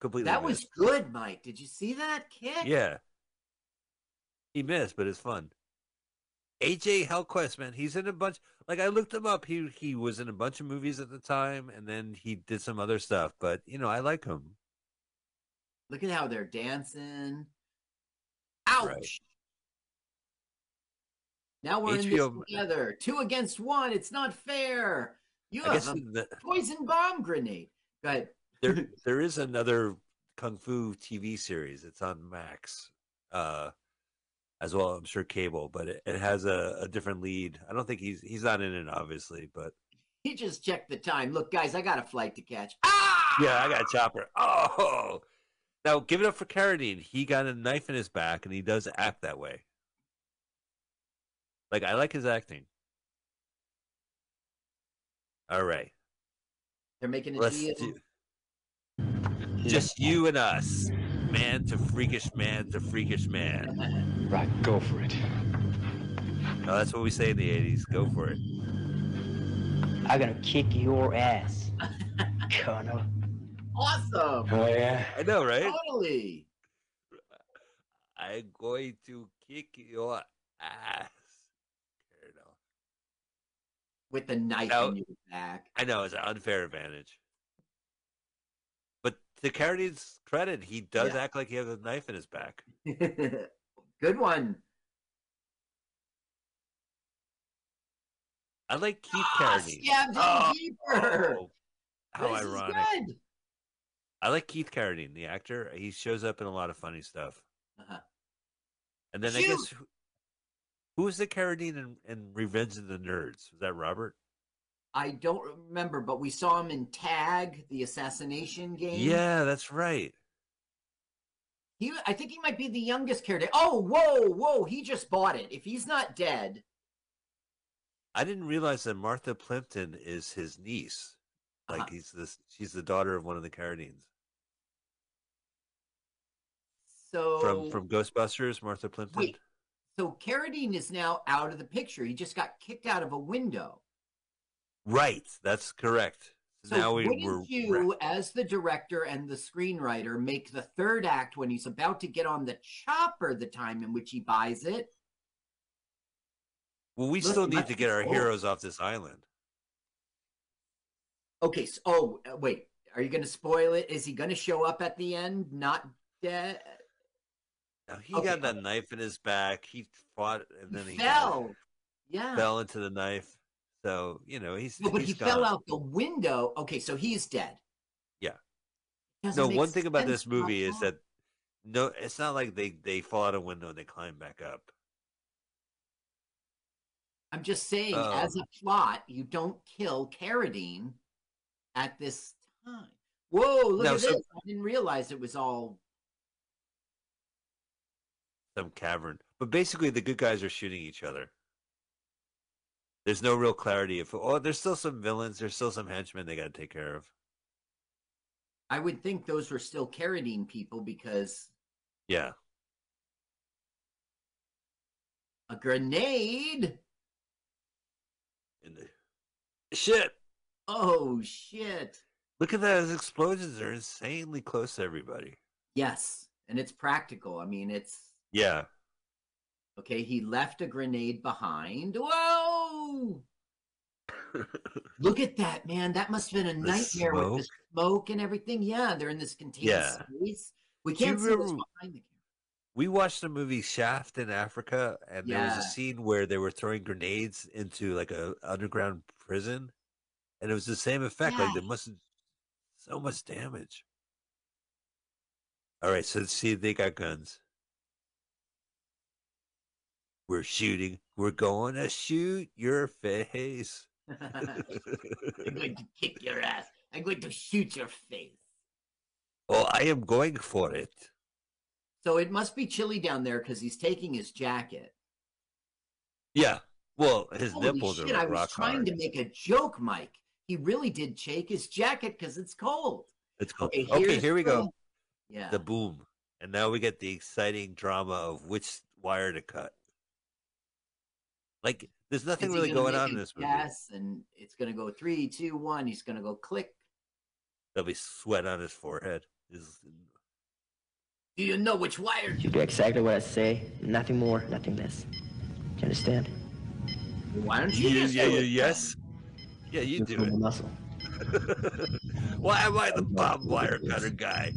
Completely. That was good, Mike. Did you see that kick? Yeah. He missed, but it's fun. AJ Hellquest, man, he's in a bunch. Like I looked him up. He he was in a bunch of movies at the time, and then he did some other stuff. But you know, I like him. Look at how they're dancing. Ouch! Right. Now we're in HBO this together. Two against one. It's not fair. You I have a the, poison bomb grenade. Go ahead. there <laughs> there is another kung fu TV series. It's on Max, uh, as well. I'm sure cable, but it, it has a, a different lead. I don't think he's he's not in it, obviously, but He just checked the time. Look, guys, I got a flight to catch. Ah! Yeah, I got a chopper. Oh, now give it up for Carradine. He got a knife in his back, and he does act that way. Like I like his acting. All right, They're making a let's deal. do. Just you and us, man to freakish man to freakish man. <laughs> Right, go for it. No, that's what we say in the '80s. Go for it. I'm gonna kick your ass, <laughs> Colonel. Awesome. Oh yeah. I know, right? Totally. I, I'm going to kick your ass. Colonel. With the knife Now- in your back. I know it's an unfair advantage. But to Carradine's credit, he does Yeah. act like he has a knife in his back. <laughs> Good one. I like Keith Ah, Carradine. stabs him Oh, deeper. oh, how This is ironic. I like Keith Carradine, the actor. He shows up in a lot of funny stuff. Uh-huh. And then I Shoot. guess who- was the Carradine in, in Revenge of the Nerds? Was that Robert? I don't remember, but we saw him in Tag, the assassination game. Yeah, that's right. He, I think he might be the youngest character. Oh, whoa, whoa! He just bought it. If he's not dead, I didn't realize that Martha Plimpton is his niece. Like Uh-huh. he's this she's the daughter of one of the Carradines. so From from Ghostbusters, Martha Plimpton. wait, so Carradine is now out of the picture. He just got kicked out of a window. Right, that's correct. So, now we wouldn't you, as the director and the screenwriter, make the third act when he's about to get on the chopper the time in which he buys it? well, we still need to get our cool. heroes off this island. Okay. So, oh, wait. Are you going to spoil it? Is he going to show up at the end? Not dead. Now he Okay, got that knife in his back. He fought and then He he fell. Yeah. fell into the knife. So you know he's No, but he's he fell out the window. Okay, so he's dead. Yeah. Doesn't No, one thing about this movie is that no, it's not like they they fall out a window and they climb back up. I'm just saying, Oh. as a plot, you don't kill Carradine at this time. Whoa, look No, at so- this. I didn't realize it was all. Some cavern, but basically the good guys are shooting each other. There's no real clarity if oh, there's still some villains. There's still some henchmen they got to take care of. I would think those were still Carradine people because Yeah, a grenade. and the shit. Oh, shit. Look at those explosions; they're insanely close to everybody. Yes. And it's practical. I mean, it's. Yeah, Okay, he left a grenade behind. Whoa! <laughs> Look at that, man. That must have been a The nightmare with the smoke. smoke and everything. Yeah, they're in this contained Yeah. space. We can't see what's behind the camera. we watched the movie Shaft in Africa, and there was a scene where they were throwing grenades into like a underground prison, and it was the same effect. Like there must so much damage. All right, so let's see they got guns. We're shooting. We're going to shoot your face. <laughs> I'm going to kick your ass. I'm going to shoot your face. oh, I am going for it. So it must be chilly down there because he's taking his jacket. Yeah. Well, his Holy nipples shit, are I was trying hard. to make a joke, Mike. He really did take his jacket because it's cold. It's cold. Okay, Okay, here we go. Yeah. the boom. And now we get the exciting drama of which wire to cut. Like, there's nothing really gonna going make on in this movie. Yes, and it's gonna go three, two, one. He's gonna go click. There'll be sweat on his forehead. His- Do you know which wire? You do exactly what I say, nothing more, nothing less. Do you understand? Why don't you Yeah, just yeah, do yeah, it? yes. Yeah, you Just do move the it. muscle. <laughs> Why am I the bomb wire cutter guy?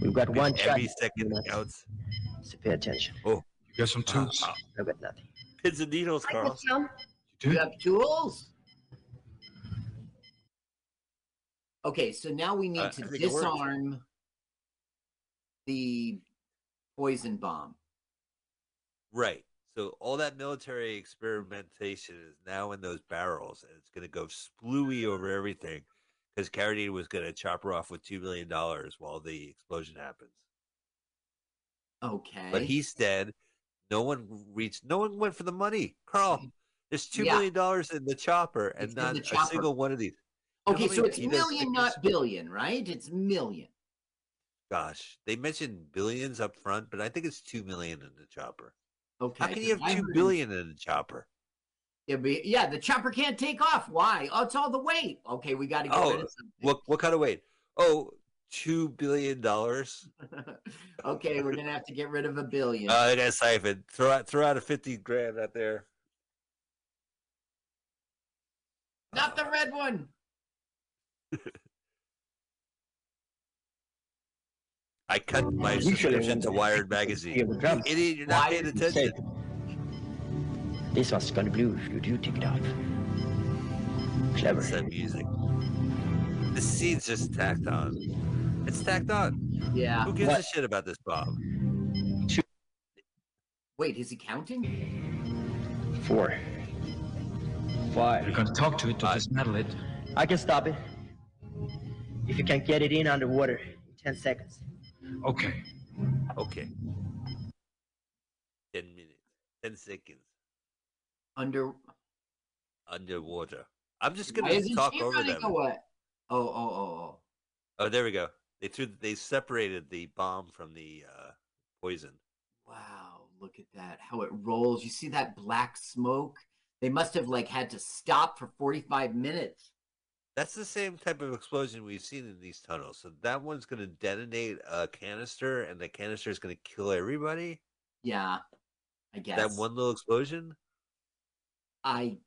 We've got one shot. Every second counts. So pay attention. Oh. You got some tools? uh, I've got nothing. pins and needles, I Carl. got some. Do you have tools? Okay, so now we need Uh, to think it works. disarm the poison bomb. Right. So all that military experimentation is now in those barrels, and it's going to go splooey over everything because Carradine was going to chop her off with two million dollars while the explosion happens. Okay. But he's dead. No one reached. No one went for the money, Carl. There's two Yeah. million dollars in the chopper, and It's not the a chopper. single one of these. okay, so it's million, not billion, right? It's million. Gosh, they mentioned billions up front, but I think it's two million in the chopper. Okay. How can you have two billion in the chopper? Be- yeah, the chopper can't take off. Why? Oh, it's all the weight. Okay, we got to get Oh, rid of something. What what kind of weight? Oh, two billion dollars. <laughs> okay, we're gonna have to get rid of a billion. Uh, I got siphon. Throw out, throw out a fifty grand out there. Not the red one. <laughs> I cut my You should have subscription went to to- Wired magazine. You idiot, you're not Why paying did you Say, attention. this one's gonna blue if you do take it off. Clever. It's that music. The scene's just tacked on. It's tacked on. Yeah. Who gives a shit about this bomb? Wait, is he counting? Four. Five. You're going to talk to it to Five. dismantle it. I can stop it. If you can get it in underwater in 10 seconds. Okay. Okay. Ten minutes. Ten seconds. Under. Underwater. I'm just gonna isn't talk over running them. away? Oh, oh, oh, oh. Oh, there we go. They threw. They separated the bomb from the uh, poison. Wow, look at that. How it rolls. You see that black smoke? They must have like had to stop for 45 minutes. That's the same type of explosion we've seen in these tunnels. So that one's going to detonate a canister, and the canister is going to kill everybody. Yeah. I guess. That one little explosion. I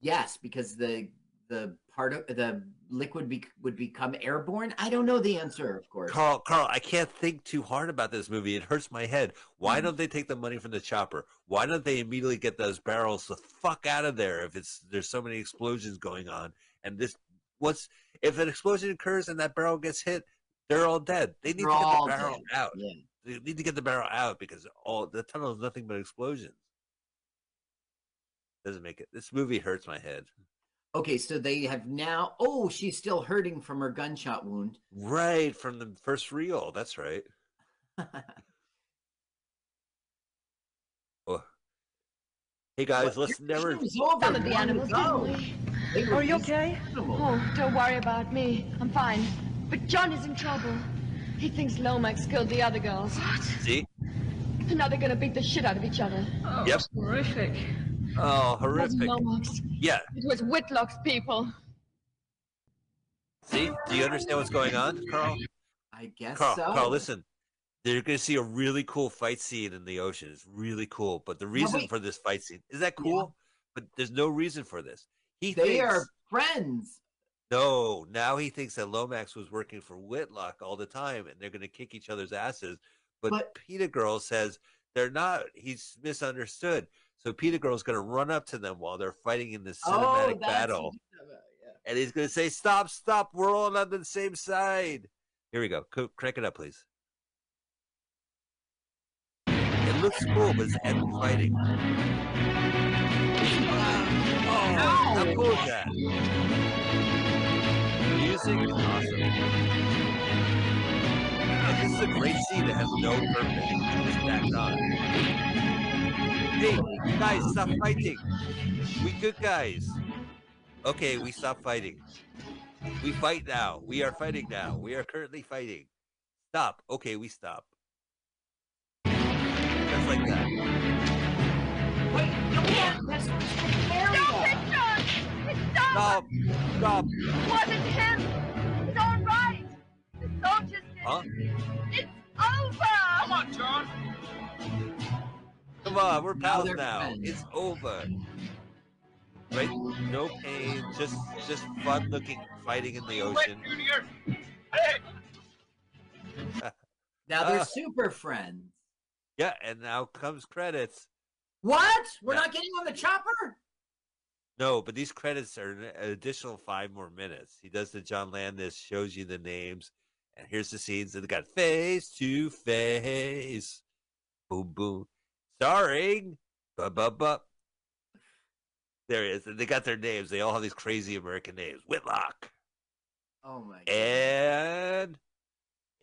yes, because the the part of the liquid be, would become airborne. I don't know the answer, of course. Carl, Carl, I can't think too hard about this movie. It hurts my head. Why Mhm. don't they take the money from the chopper? Why don't they immediately get those barrels the fuck out of there if it's there's so many explosions going on? And this what's if an explosion occurs and that barrel gets hit, they're all dead. They need They're to get the barrel dead. out. Yeah. They need to get the barrel out because all the tunnel is nothing but explosions. Doesn't make it. This movie hurts my head. Okay, so they have now. Oh, she's still hurting from her gunshot wound. Right from the first reel. That's right. <laughs> Oh. Hey guys, What? let's never. over. Some of the animals, ago. didn't we? They were Are you okay? animals. Oh, don't worry about me. I'm fine. But John is in trouble. He thinks Lomax killed the other girls. What? See? And now they're gonna beat the shit out of each other. Oh, Yep. horrific. Oh, It wasn't horrific. Lomax. Yeah. It was Whitlock's people. See? Do you understand what's going on, Carl? I guess Carl, so. Carl, listen. They're going to see a really cool fight scene in the ocean. It's really cool. But the reason wait. for this fight scene is that cool? But there's no reason for this. He They thinks, are friends. No, now he thinks that Lomax was working for Whitlock all the time and they're going to kick each other's asses. But, But- Peter Girl says they're not. He's misunderstood. So Peter Girl's going to run up to them while they're fighting in this oh, cinematic that's battle. what you're talking about, yeah. And he's going to say, Stop, stop. We're all on the same side. Here we go. Co- crank it up, please. It looks cool, but it's epic fighting. Ah! Oh, how cool is that? Music is awesome. And this is a great scene that has no purpose. It's just backed on. Hey, guys, stop fighting. We good guys. Okay, we stop fighting. We fight now. We are fighting now. We are currently fighting. Stop. Okay, we stop. Just like that. Wait, you can't. That's Stop it, John! Stop! Stop. Stop. It wasn't him! It's all right! The soldiers did Huh? It's over! Come on, John. Come on, we're Now pals they're now. friends. It's over. Right? No pain, just just fun looking fighting in the ocean. <laughs> Now they're Ah. super friends. Yeah, and now comes credits. What? We're Yeah. not getting on the chopper? No, but these credits are an additional five more minutes. He does the John Landis, shows you the names, and here's the scenes. And they got face to face. Boom, boom. Starring. Ba, ba, ba. There he is. And they got their names. They all have these crazy American names. Whitlock. Oh my god. And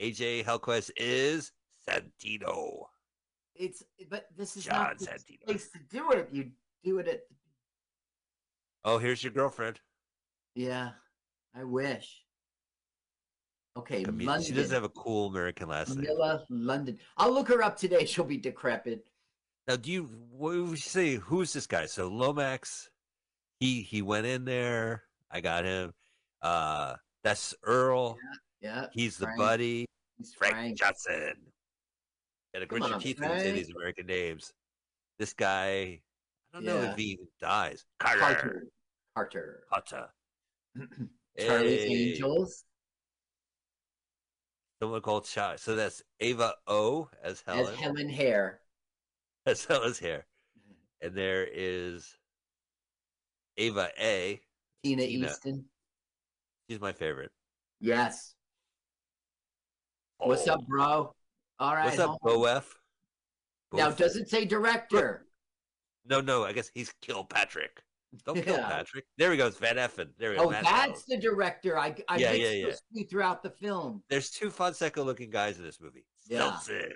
AJ Helquist is Santino. It's but this is John not the Santino. place to do it. You do it at Oh, here's your girlfriend. yeah. I wish. Okay, London. She doesn't have a cool American last name. Manila, London. I'll look her up today. She'll be decrepit. Now, do you what would you say? Who's this guy? So Lomax, he he went in there. I got him. Uh, that's Earl. Yeah. He's the buddy, He's Frank, Frank. Johnson. And a Richard Keith when say these American names. This guy, I don't know if he even dies. Carter. Carter. Carter. Carter. <clears throat> Charlie's Hey. Angels. Someone called Charlie. So that's Ava O as Helen. As Helen Hare. As Helen's hair. Mm-hmm. And there is Ava A. Tina, Tina. Easton. She's my favorite. Yes. What's Oh. up, bro? All right. What's up. Boef? Now, does it say director? No, no, I guess he's Kilpatrick. Don't kill <laughs> Yeah. Patrick. There he goes, Van Effen. There we go. Oh, Matt that's Dillon. the director. I, I Yeah, yeah, yeah. throughout the film. There's two Fonseca looking guys in this movie. Yeah. Stelson.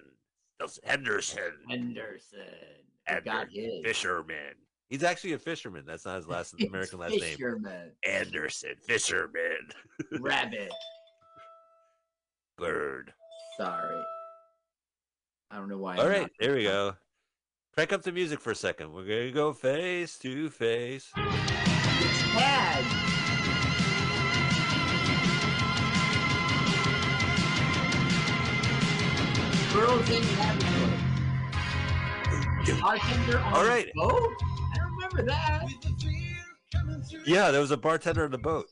Henderson. Henderson. He got his. Fisherman. He's actually a fisherman. That's not his <laughs> last American last name. Fisherman. Anderson. Fisherman. <laughs> Rabbit. Bird. Sorry. I don't know why. All I'm right, there we go. Crank up the music for a second. We're gonna go face to face. It's. In Laboratory. Bartender on All a boat? I don't remember that. Yeah, there was a bartender on the boat.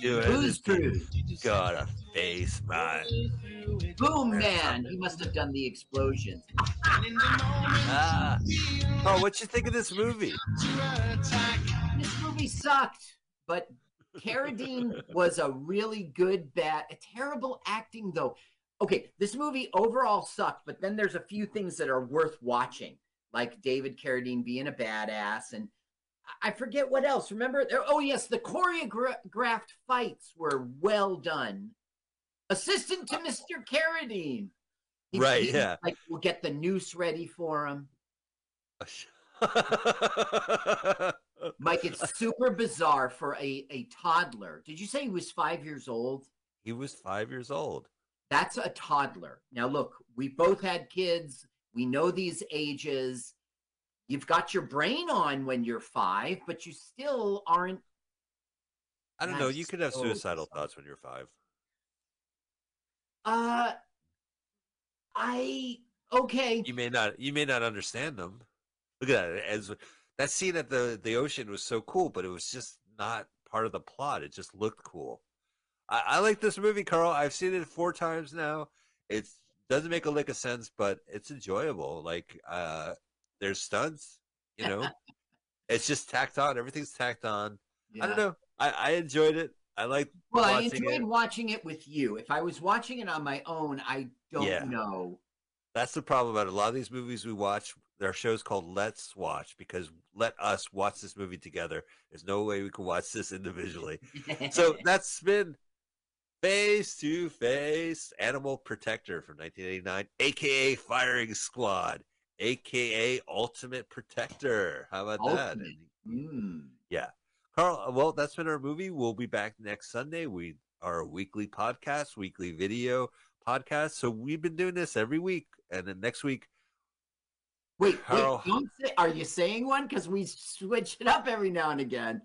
Booze Cruise. Got a face man. Boom Man. He must have done the explosions. Ah. Oh, what you think of this movie? This movie sucked, but Carradine was a really good bat. A terrible acting though. Okay, this movie overall sucked, but then there's a few things that are worth watching, like David Carradine being a badass, and I forget what else. Remember? Oh yes, the choreographed fights were well done. Assistant to Mr. Carradine. He- Right, he, yeah. Like we'll get the noose ready for him. <laughs> Mike, it's super bizarre for a, a toddler. Did you say he was five years old? he was five years old. That's a toddler. Now, look, we both had kids. We know these ages. You've got your brain on when you're five, but you still aren't. I don't know. You could have suicidal thoughts when you're five. Uh, I okay. You may not. You may not understand them. Look at that. As that scene at the the ocean was so cool, but it was just not part of the plot. It just looked cool. I, I like this movie, Carl. I've seen it four times now. It doesn't make a lick of sense, but it's enjoyable. Like uh there's stunts, you know. <laughs> it's just tacked on. Everything's tacked on. I don't know. I, I enjoyed it. I like Well, I enjoyed it. watching it with you. If I was watching it on my own, I don't Yeah. know. That's the problem about a lot of these movies we watch. There are shows called Let's Watch because let us watch this movie together. There's no way we can watch this individually. <laughs> So that's been Face to Face Animal Protector from 1989, aka Firing Squad, aka Ultimate Protector. How about that? Ultimate. Mm. Carl, well, that's been our movie. We'll be back next Sunday. We are a weekly podcast, weekly video podcast. So we've been doing this every week. And then next week, Wait, wait, Carl- don't say, are you saying one? Because we switch it up every now and again.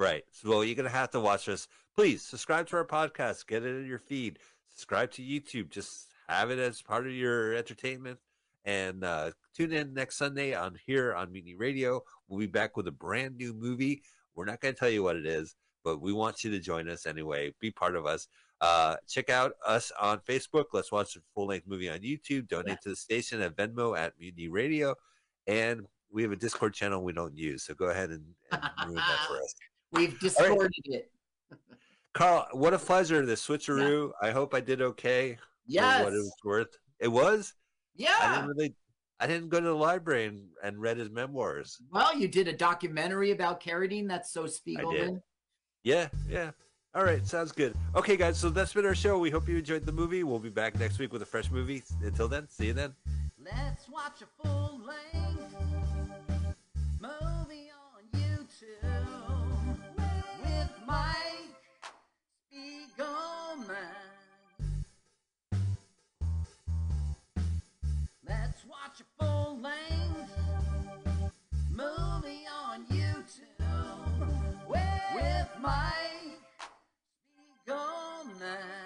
Right. So well, you're gonna have to watch us. Please subscribe to our podcast. Get it in your feed. Subscribe to YouTube. Just have it as part of your entertainment. And uh, tune in next Sunday on here on Mutiny Radio. We'll be back with a brand new movie. We're not going to tell you what it is, but we want you to join us anyway. Be part of us. Uh, check out us on Facebook. Let's watch a full length movie on YouTube. Donate to the station at Venmo at Mutiny Radio. And we have a Discord channel we don't use. So go ahead and, and ruin that for us. <laughs> We've distorted it. <laughs> Carl, what a pleasure, the switcheroo. I hope I did okay Yes. for what it was worth. It was? Yeah. I didn't really I didn't go to the library and, and read his memoirs. Well, you did a documentary about Carradine. That's so Spiegelman. Yeah, yeah. All right, sounds good. Okay, guys, so that's been our show. We hope you enjoyed the movie. We'll be back next week with a fresh movie. Until then, see you then. Let's watch a full length Spiegelman. Let's watch a full length movie on YouTube with Mike Spiegelman.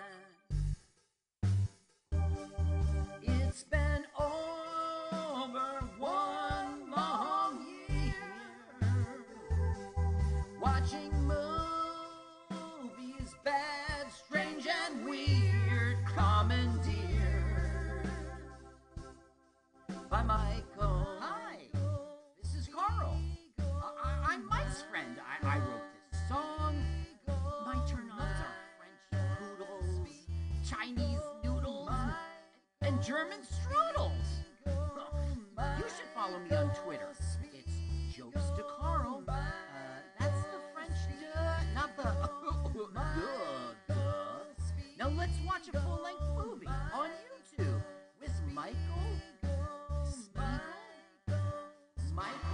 German strudels. You should follow me on Twitter. It's Jokes to Carl. Uh, that's the French duh, not the. <laughs> Now let's watch a full-length movie on YouTube with Michael Spiegel. Michael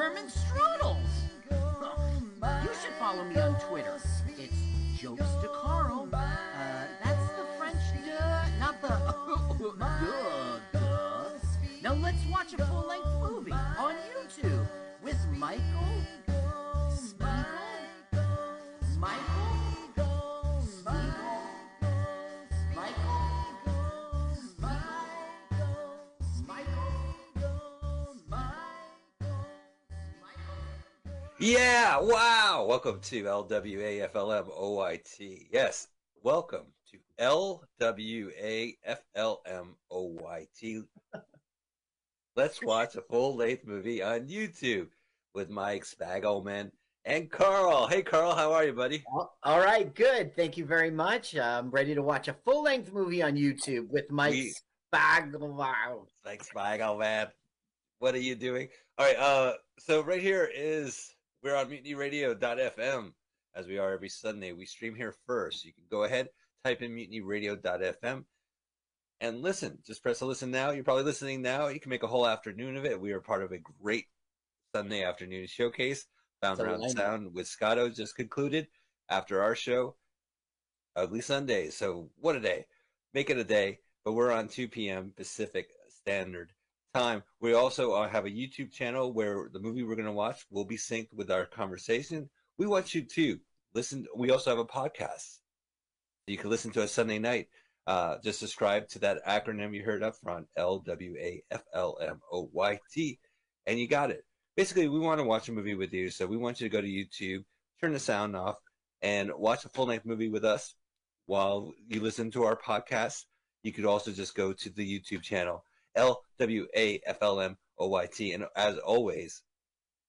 German strudels. You should follow me on Twitter. It's Jokes to Carl. Uh, that's the French duh, not the <laughs> duh, duh. Now let's watch a full-length movie on YouTube with Michael Yeah, wow. Welcome to LWAFLM OYT. Yes, welcome to LWAFLM OYT. Let's watch a full length movie on YouTube with Mike Spagelman and Carl. Hey, Carl, how are you, buddy? All- right, good. Thank you very much. I'm ready to watch a full-length movie on YouTube with Mike We- Spaglow. Like Spagelman. What are you doing? All right, uh, so right here is we're on mutinyradio.fm as we are every Sunday. We stream here first. You can go ahead, type in mutinyradio.fm and listen. Just press a listen now. You're probably listening now. You can make a whole afternoon of it. We are part of a great Sunday afternoon showcase. Found Around. Sound with Scotto just concluded after our show. Ugly Sunday. So what a day. Make it a day. But we're on 2 p.m. Pacific Standard Time. We also uh, have a YouTube channel where the movie we're going to watch will be synced with our conversation. We want you to listen. We also have a podcast. You can listen to us Sunday night. Uh, just subscribe to that acronym you heard up front, L W A F L M O Y T, and you got it. Basically, we want to watch a movie with you, so we want you to go to YouTube, turn the sound off, and watch a full length movie with us while you listen to our podcast. You could also just go to the YouTube channel, L W A F L M O Y T, and as always,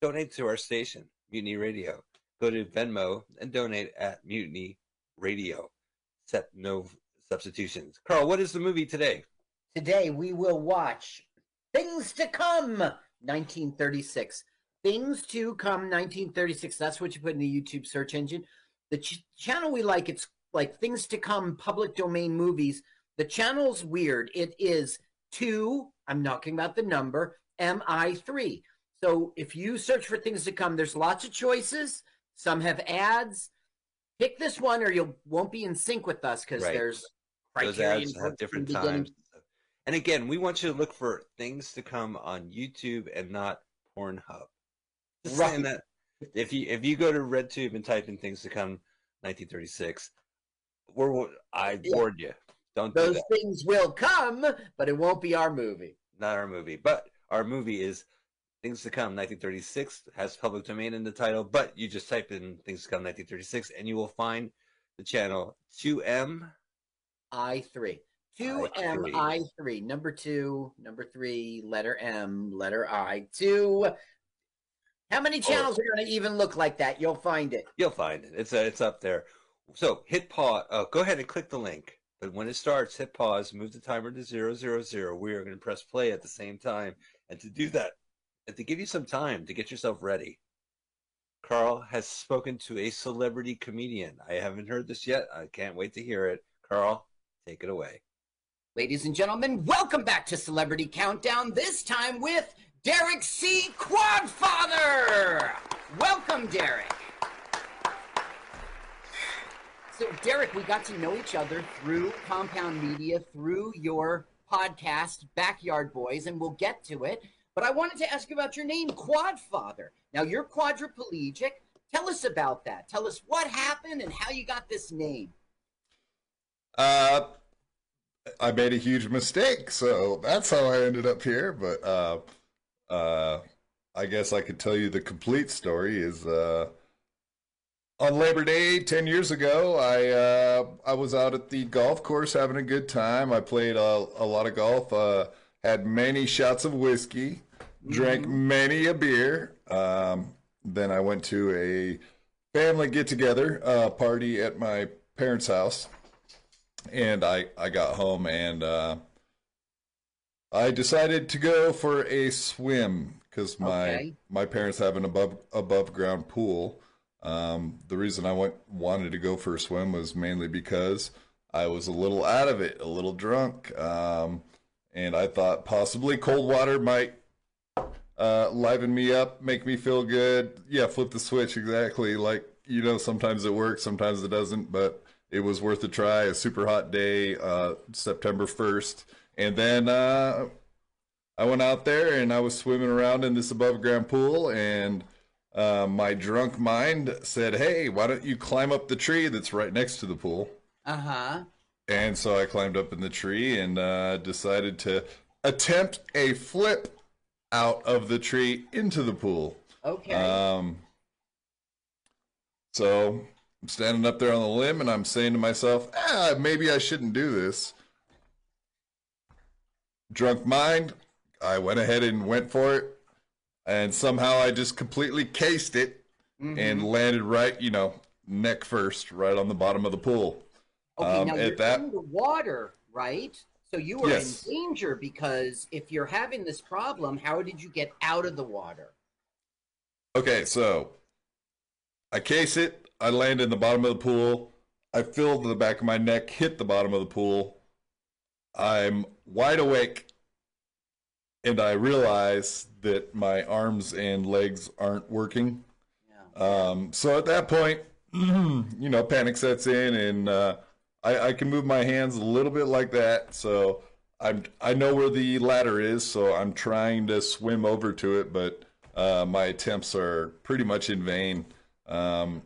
donate to our station, Mutiny Radio. Go to Venmo and donate at Mutiny Radio. Set no substitutions. Carl, what is the movie today? Today we will watch Things to Come, 1936. Things to Come, 1936. That's what you put in the YouTube search engine. The ch- channel we like, it's like Things to Come public domain movies. The channel's weird. It is two, I'm talking about the number, MI3. So if you search for Things to Come, there's lots of choices. Some have ads. Pick this one or you won't be in sync with us because Right. there's Those ads have different times. And again, we want you to look for things to come on YouTube and not Pornhub. Just Right. saying that if you if you go to RedTube and type in things to come 1936, we're I warned you. Don't do Those that. things will come, but it won't be our movie. Not our movie. But our movie is Things to Come 1936 has public domain in the title, but you just type in Things to Come 1936 and you will find the channel 2M I three. Two M I three. Number two, number three, letter M, letter I. Two How many channels are going to even look like that? You'll find it. You'll find it. It's uh, it's up there. So hit pause. Uh, go ahead and click the link. But when it starts, hit pause. Move the timer to zero zero zero. We are going to press play at the same time. And to do that, and to give you some time to get yourself ready, Carl has spoken to a celebrity comedian. I haven't heard this yet. I can't wait to hear it. Carl, take it away. Ladies and gentlemen, welcome back to Celebrity Countdown, this time with Derek C. Quadfather. Welcome, Derek. So, Derek, we got to know each other through Compound Media, through your podcast, Backyard Boys, and we'll get to it. But I wanted to ask you about your name, Quadfather. Now, you're quadriplegic. Tell us about that. Tell us what happened and how you got this name. Uh, I made a huge mistake, so that's how I ended up here. But uh, uh, I guess I could tell you the complete story. Is uh, on Labor Day ten years ago, I uh, I was out at the golf course having a good time. I played a, a lot of golf. Uh, had many shots of whiskey, drank many a beer. Um, then I went to a family get together uh, party at my parents' house and I I got home and uh, I decided to go for a swim because my Okay. my parents have an above above ground pool. Um, the reason I went wanted to go for a swim was mainly because I was a little out of it, a little drunk, um, and I thought possibly cold water might uh, liven me up, make me feel good. Yeah, flip the switch exactly. Like you know, sometimes it works, sometimes it doesn't, but it was worth a try. A super hot day, uh, September first, and then uh, I went out there and I was swimming around in this above ground pool, and uh, my drunk mind said, "Hey, why don't you climb up the tree that's right next to the pool?" Uh huh. And so I climbed up in the tree and uh, decided to attempt a flip out of the tree into the pool. Okay. Um, so I'm standing up there on the limb and I'm saying to myself, ah, maybe I shouldn't do this. Drunk mind, I went ahead and went for it. And somehow I just completely cased it Mm-hmm. and landed right, you know, neck first, right on the bottom of the pool. Okay, Um, now at you're that- in the water, right? So you were Yes. in danger because if you're having this problem, how did you get out of the water? Okay, so I case it. I land in the bottom of the pool. I feel the back of my neck hit the bottom of the pool. I'm wide awake, and I realize that my arms and legs aren't working. Yeah. Um, so at that point, <clears throat> you know, panic sets in, and uh, I, I can move my hands a little bit like that. So I'm I know where the ladder is, so I'm trying to swim over to it, but uh, my attempts are pretty much in vain. Um,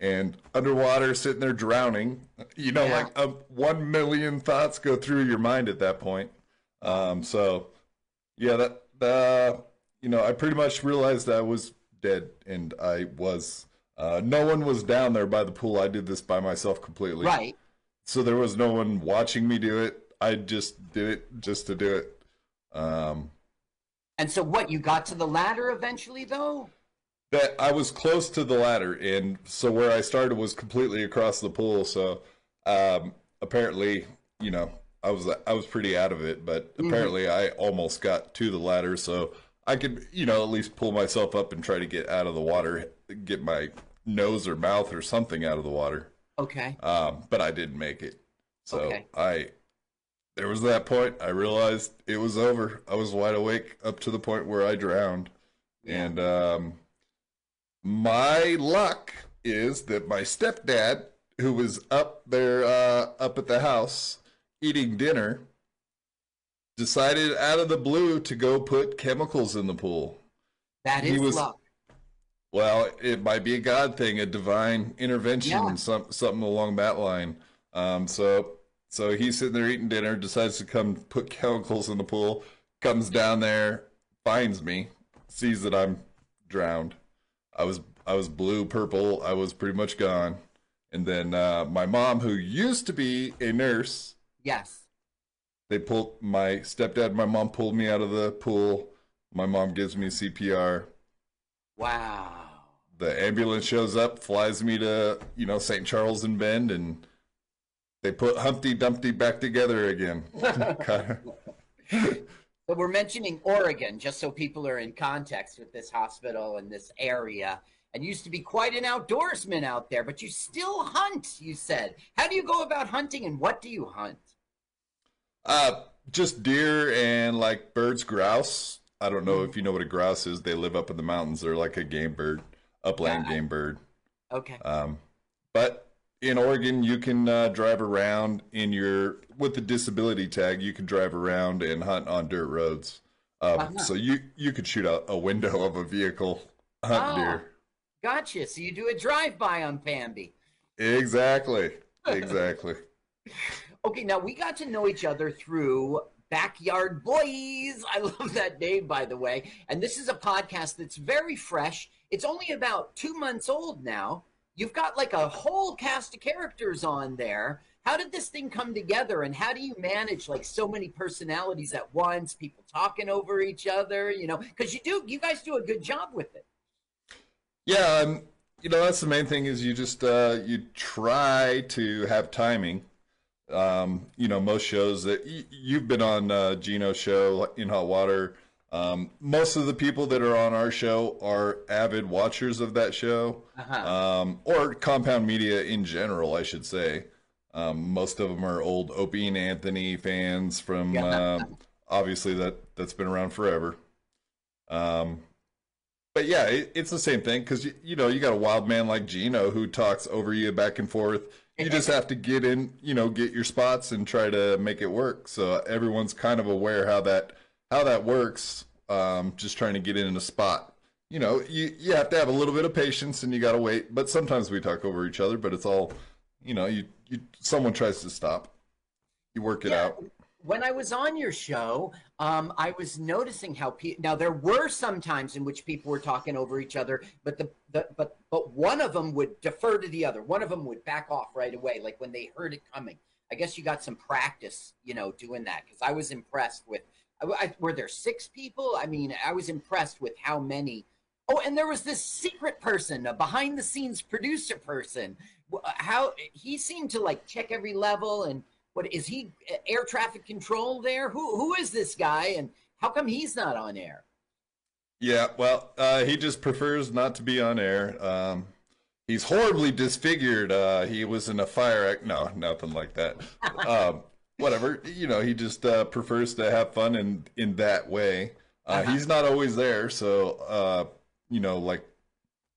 and underwater, sitting there drowning, you know, Yeah. like uh, one million thoughts go through your mind at that point. Um, so yeah, that uh, you know, I pretty much realized I was dead, and I was. Uh, no one was down there by the pool. I did this by myself completely. Right. So there was no one watching me do it. I just did it just to do it. Um, And so what? You got to the ladder eventually, though. that I was close to the ladder, and so where I started was completely across the pool. So um, apparently, you know, I was I was pretty out of it, but apparently I almost got to the ladder, so I could, you know, at least pull myself up and try to get out of the water, get my nose or mouth or something out of the water. Okay. Um, but I didn't make it. So Okay. I there was that point I realized it was over. I was wide awake up to the point where I drowned. And um my luck is that my stepdad, who was up there uh up at the house eating dinner, decided out of the blue to go put chemicals in the pool. That is was- luck. Well, it might be a God thing, a divine intervention, Yeah. some something along that line. Um, so so he's sitting there eating dinner, decides to come put chemicals in the pool, comes down there, finds me, sees that I'm drowned. I was I was blue, purple, I was pretty much gone. And then uh, my mom, who used to be a nurse, Yes. they pulled my stepdad my mom pulled me out of the pool. My mom gives me CPR. Wow. The ambulance shows up, flies me to you know St. Charles and Bend, and they put Humpty Dumpty back together again. <laughs> <laughs> But we're mentioning Oregon just so people are in context with this hospital and this area. And used to be quite an outdoorsman out there, but you still hunt, you said. How do you go about hunting and what do you hunt? Uh, just deer and like birds, grouse. I don't know if you know what a grouse is. They live up in the mountains. They're like a game bird, upland Yeah. game bird. Okay. Um, but in Oregon, you can uh, drive around in your with the disability tag. You can drive around and hunt on dirt roads. Um, Uh-huh. So you you could shoot out a window of a vehicle, hunt Ah. deer. Gotcha. So you do a drive by on Bambi. Exactly, <laughs> exactly. Okay, now we got to know each other through Backyard Boys. I <laughs> love that name, by the way. And this is a podcast that's very fresh. It's only about two months old now. You've got like a whole cast of characters on there. How did this thing come together, and how do you manage like so many personalities at once? People talking over each other, you know? Because you do, you guys do a good job with it. Yeah, um, you know that's the main thing is you just uh, you try to have timing. Um, you know, most shows that y- you've been on uh, Gino's show in Hot Water. Um, most of the people that are on our show are avid watchers of that show, Uh-huh. um, or Compound Media in general, I should say. Um, most of them are old Opie and Anthony fans from Yeah. um obviously that that's been around forever. Um, but yeah, it, it's the same thing because you, you know you got a wild man like Gino who talks over you back and forth. You just have to get in, you know, get your spots and try to make it work. So everyone's kind of aware how that how that works. Um, just trying to get in a spot. You know, you you have to have a little bit of patience and you got to wait. But sometimes we talk over each other. But it's all, you know, you you someone tries to stop, you work it Yeah. out. When I was on your show, um, I was noticing how pe- now there were some times in which people were talking over each other, but the, the but but one of them would defer to the other. One of them would back off right away, like when they heard it coming. I guess you got some practice, you know, doing that because I was impressed with. I, I, were there six people? I mean, I was impressed with how many. Oh, and there was this secret person, a behind the scenes producer person. How he seemed to like check every level and what is he uh, air traffic control there? Who who is this guy and how come he's not on air? Yeah, well, uh, he just prefers not to be on air. Um, he's horribly disfigured. Uh, he was in a fire act. No, nothing like that. <laughs> um, whatever. You know, he just uh, prefers to have fun in in that way. Uh, Uh-huh. He's not always there, so uh, you know, like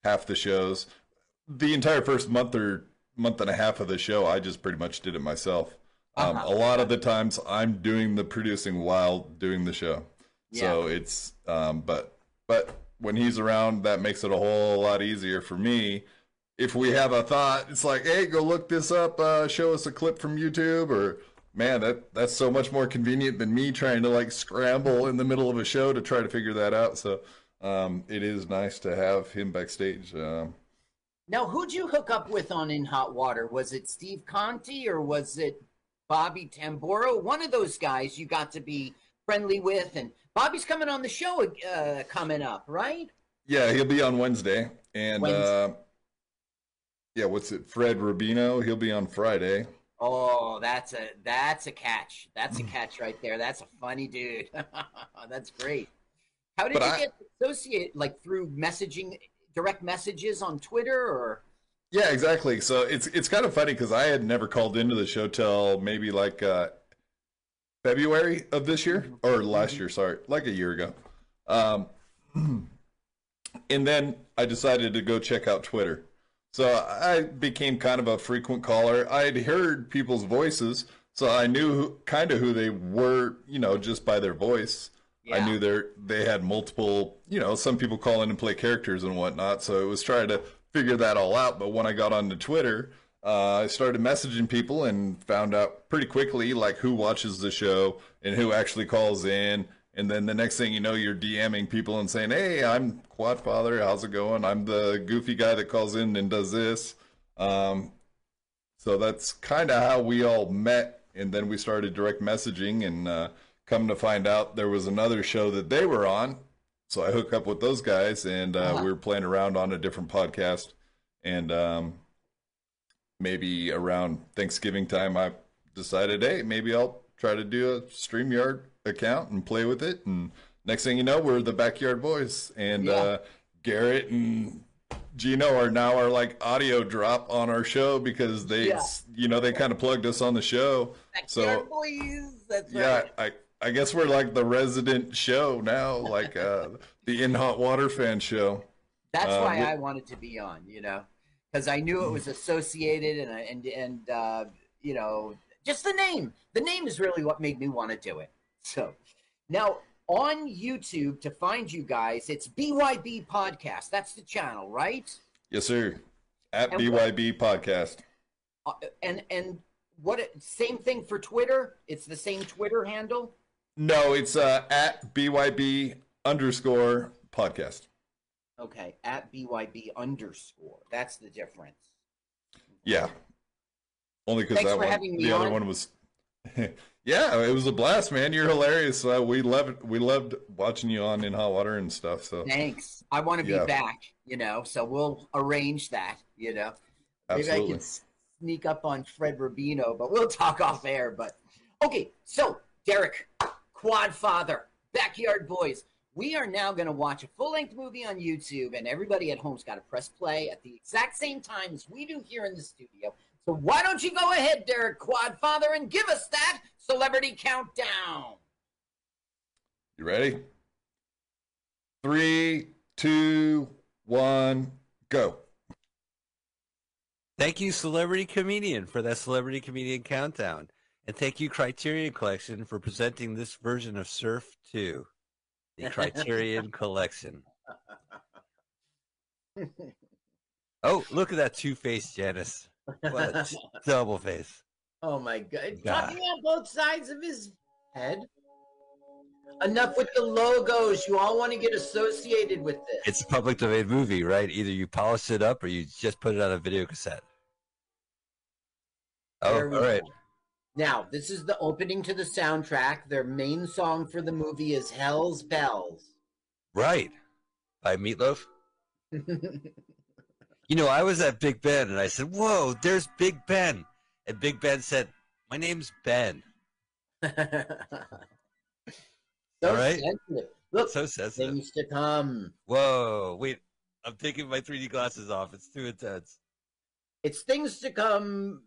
half the shows, the entire first month or month and a half of the show, I just pretty much did it myself. Um, Uh-huh. A lot of the times, I'm doing the producing while doing the show. So it's um but but when he's around that makes it a whole lot easier for me. If we have a thought, it's like, hey, go look this up, uh, show us a clip from YouTube or man, that that's so much more convenient than me trying to like scramble in the middle of a show to try to figure that out. So um it is nice to have him backstage. Um Now, who'd you hook up with on In Hot Water? Was it Steve Conti or was it Bobby Tamboro? One of those guys you got to be friendly with, and Bobby's coming on the show uh, coming up, right? yeah, he'll be on Wednesday. And Wednesday. uh yeah, what's it? Fred Rubino, he'll be on Friday. Oh, that's a that's a catch. That's a <laughs> catch right there. That's a funny dude. <laughs> that's great. How did But you I- get associated? Like through messaging, direct messages on Twitter, or Yeah, exactly. So it's it's kind of funny because I had never called into the show till maybe like uh, February of this year or last year. Sorry, like a year ago. Um, <clears throat> and then I decided to go check out Twitter. So I became kind of a frequent caller. I had heard people's voices, so I knew who, kind of who they were, you know, just by their voice. I knew they they had multiple, you know, some people call in and play characters and whatnot. So it was trying to figure that all out. But when I got onto Twitter, uh, I started messaging people and found out pretty quickly like who watches the show and who actually calls in. And then the next thing you know, you're DMing people and saying, "Hey, I'm Quad Father. How's it going? I'm the goofy guy that calls in and does this." Um, so that's kind of how we all met, and then we started direct messaging, and uh, come to find out there was another show that they were on so I hook up with those guys, and uh, Uh-huh. we were playing around on a different podcast, and um, maybe around Thanksgiving time, I decided, hey, maybe I'll try to do a Streamyard account and play with it, and next thing you know, we're the backyard boys, and Yeah. uh, Garrett and Gino are now our like audio drop on our show because they, Yeah. you know, they kind of plugged us on the show. So boys. That's yeah. I I guess we're like the resident show now, like uh, <laughs> the in hot water fan show. That's Uh, why we- I wanted to be on, you know, because I knew it was associated and and and uh, you know just the name. The name is really what made me want to do it. So now on YouTube to find you guys, it's BYB Podcast. That's the channel, right? Yes, sir. At And what- BYB podcast. Uh, and and what? Same thing for Twitter. It's the same Twitter handle. No, it's uh, at BYB underscore podcast. Okay, at BYB underscore. That's the difference. Yeah. Only because that one, the other one was. <laughs> yeah, it was a blast, man. You're hilarious. Uh, we loved we loved watching you on in hot water and stuff. So Thanks. I want to be Yeah. back, you know, so we'll arrange that, you know. Maybe I can sneak up on Fred Rubino, but we'll talk off air. But okay, so Derek, Quad Father, Backyard Boys. We are now going to watch a full length movie on YouTube, and everybody at home's got to press play at the exact same time as we do here in the studio. So why don't you go ahead, Derek Quad Father, and give us that celebrity countdown? You ready? Three, two, one, go. Thank you, Celebrity Comedian, for that Celebrity Comedian countdown. And thank you, Criterion Collection, for presenting this version of Surf 2, the <laughs> Criterion Collection. <laughs> Oh, look at that two faced Janice. What a <laughs> double face. Oh my god. God. Talking on both sides of his head. Enough with the logos. You all want to get associated with this. It's a public domain movie, right? Either you polish it up or you just put it on a video cassette. Oh, all right. go. Now, this is the opening to the soundtrack. Their main song for the movie is Hell's Bells. Right. By Meatloaf. <laughs> You know, I was at Big Ben and I said, Whoa, there's Big Ben. And Big Ben said, My name's Ben. <laughs> so All right. sensitive. Look, So sensitive. things to come. Whoa, wait. I'm taking my 3D glasses off. It's too intense. It's things to come.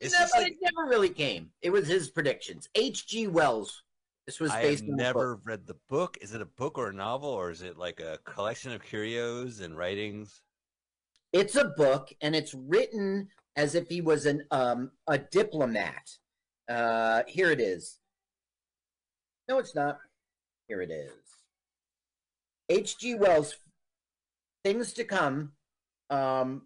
It's no, just but like- it never really came. It was his predictions. H.G. Wells. This was I based have on book. never read the book. Is it a book or a novel or is it like a collection of curios and writings? It's a book, and it's written as if he was an um a diplomat. Uh, here it is. No, it's not. Here it is. H.G. Wells. Things to come. Um.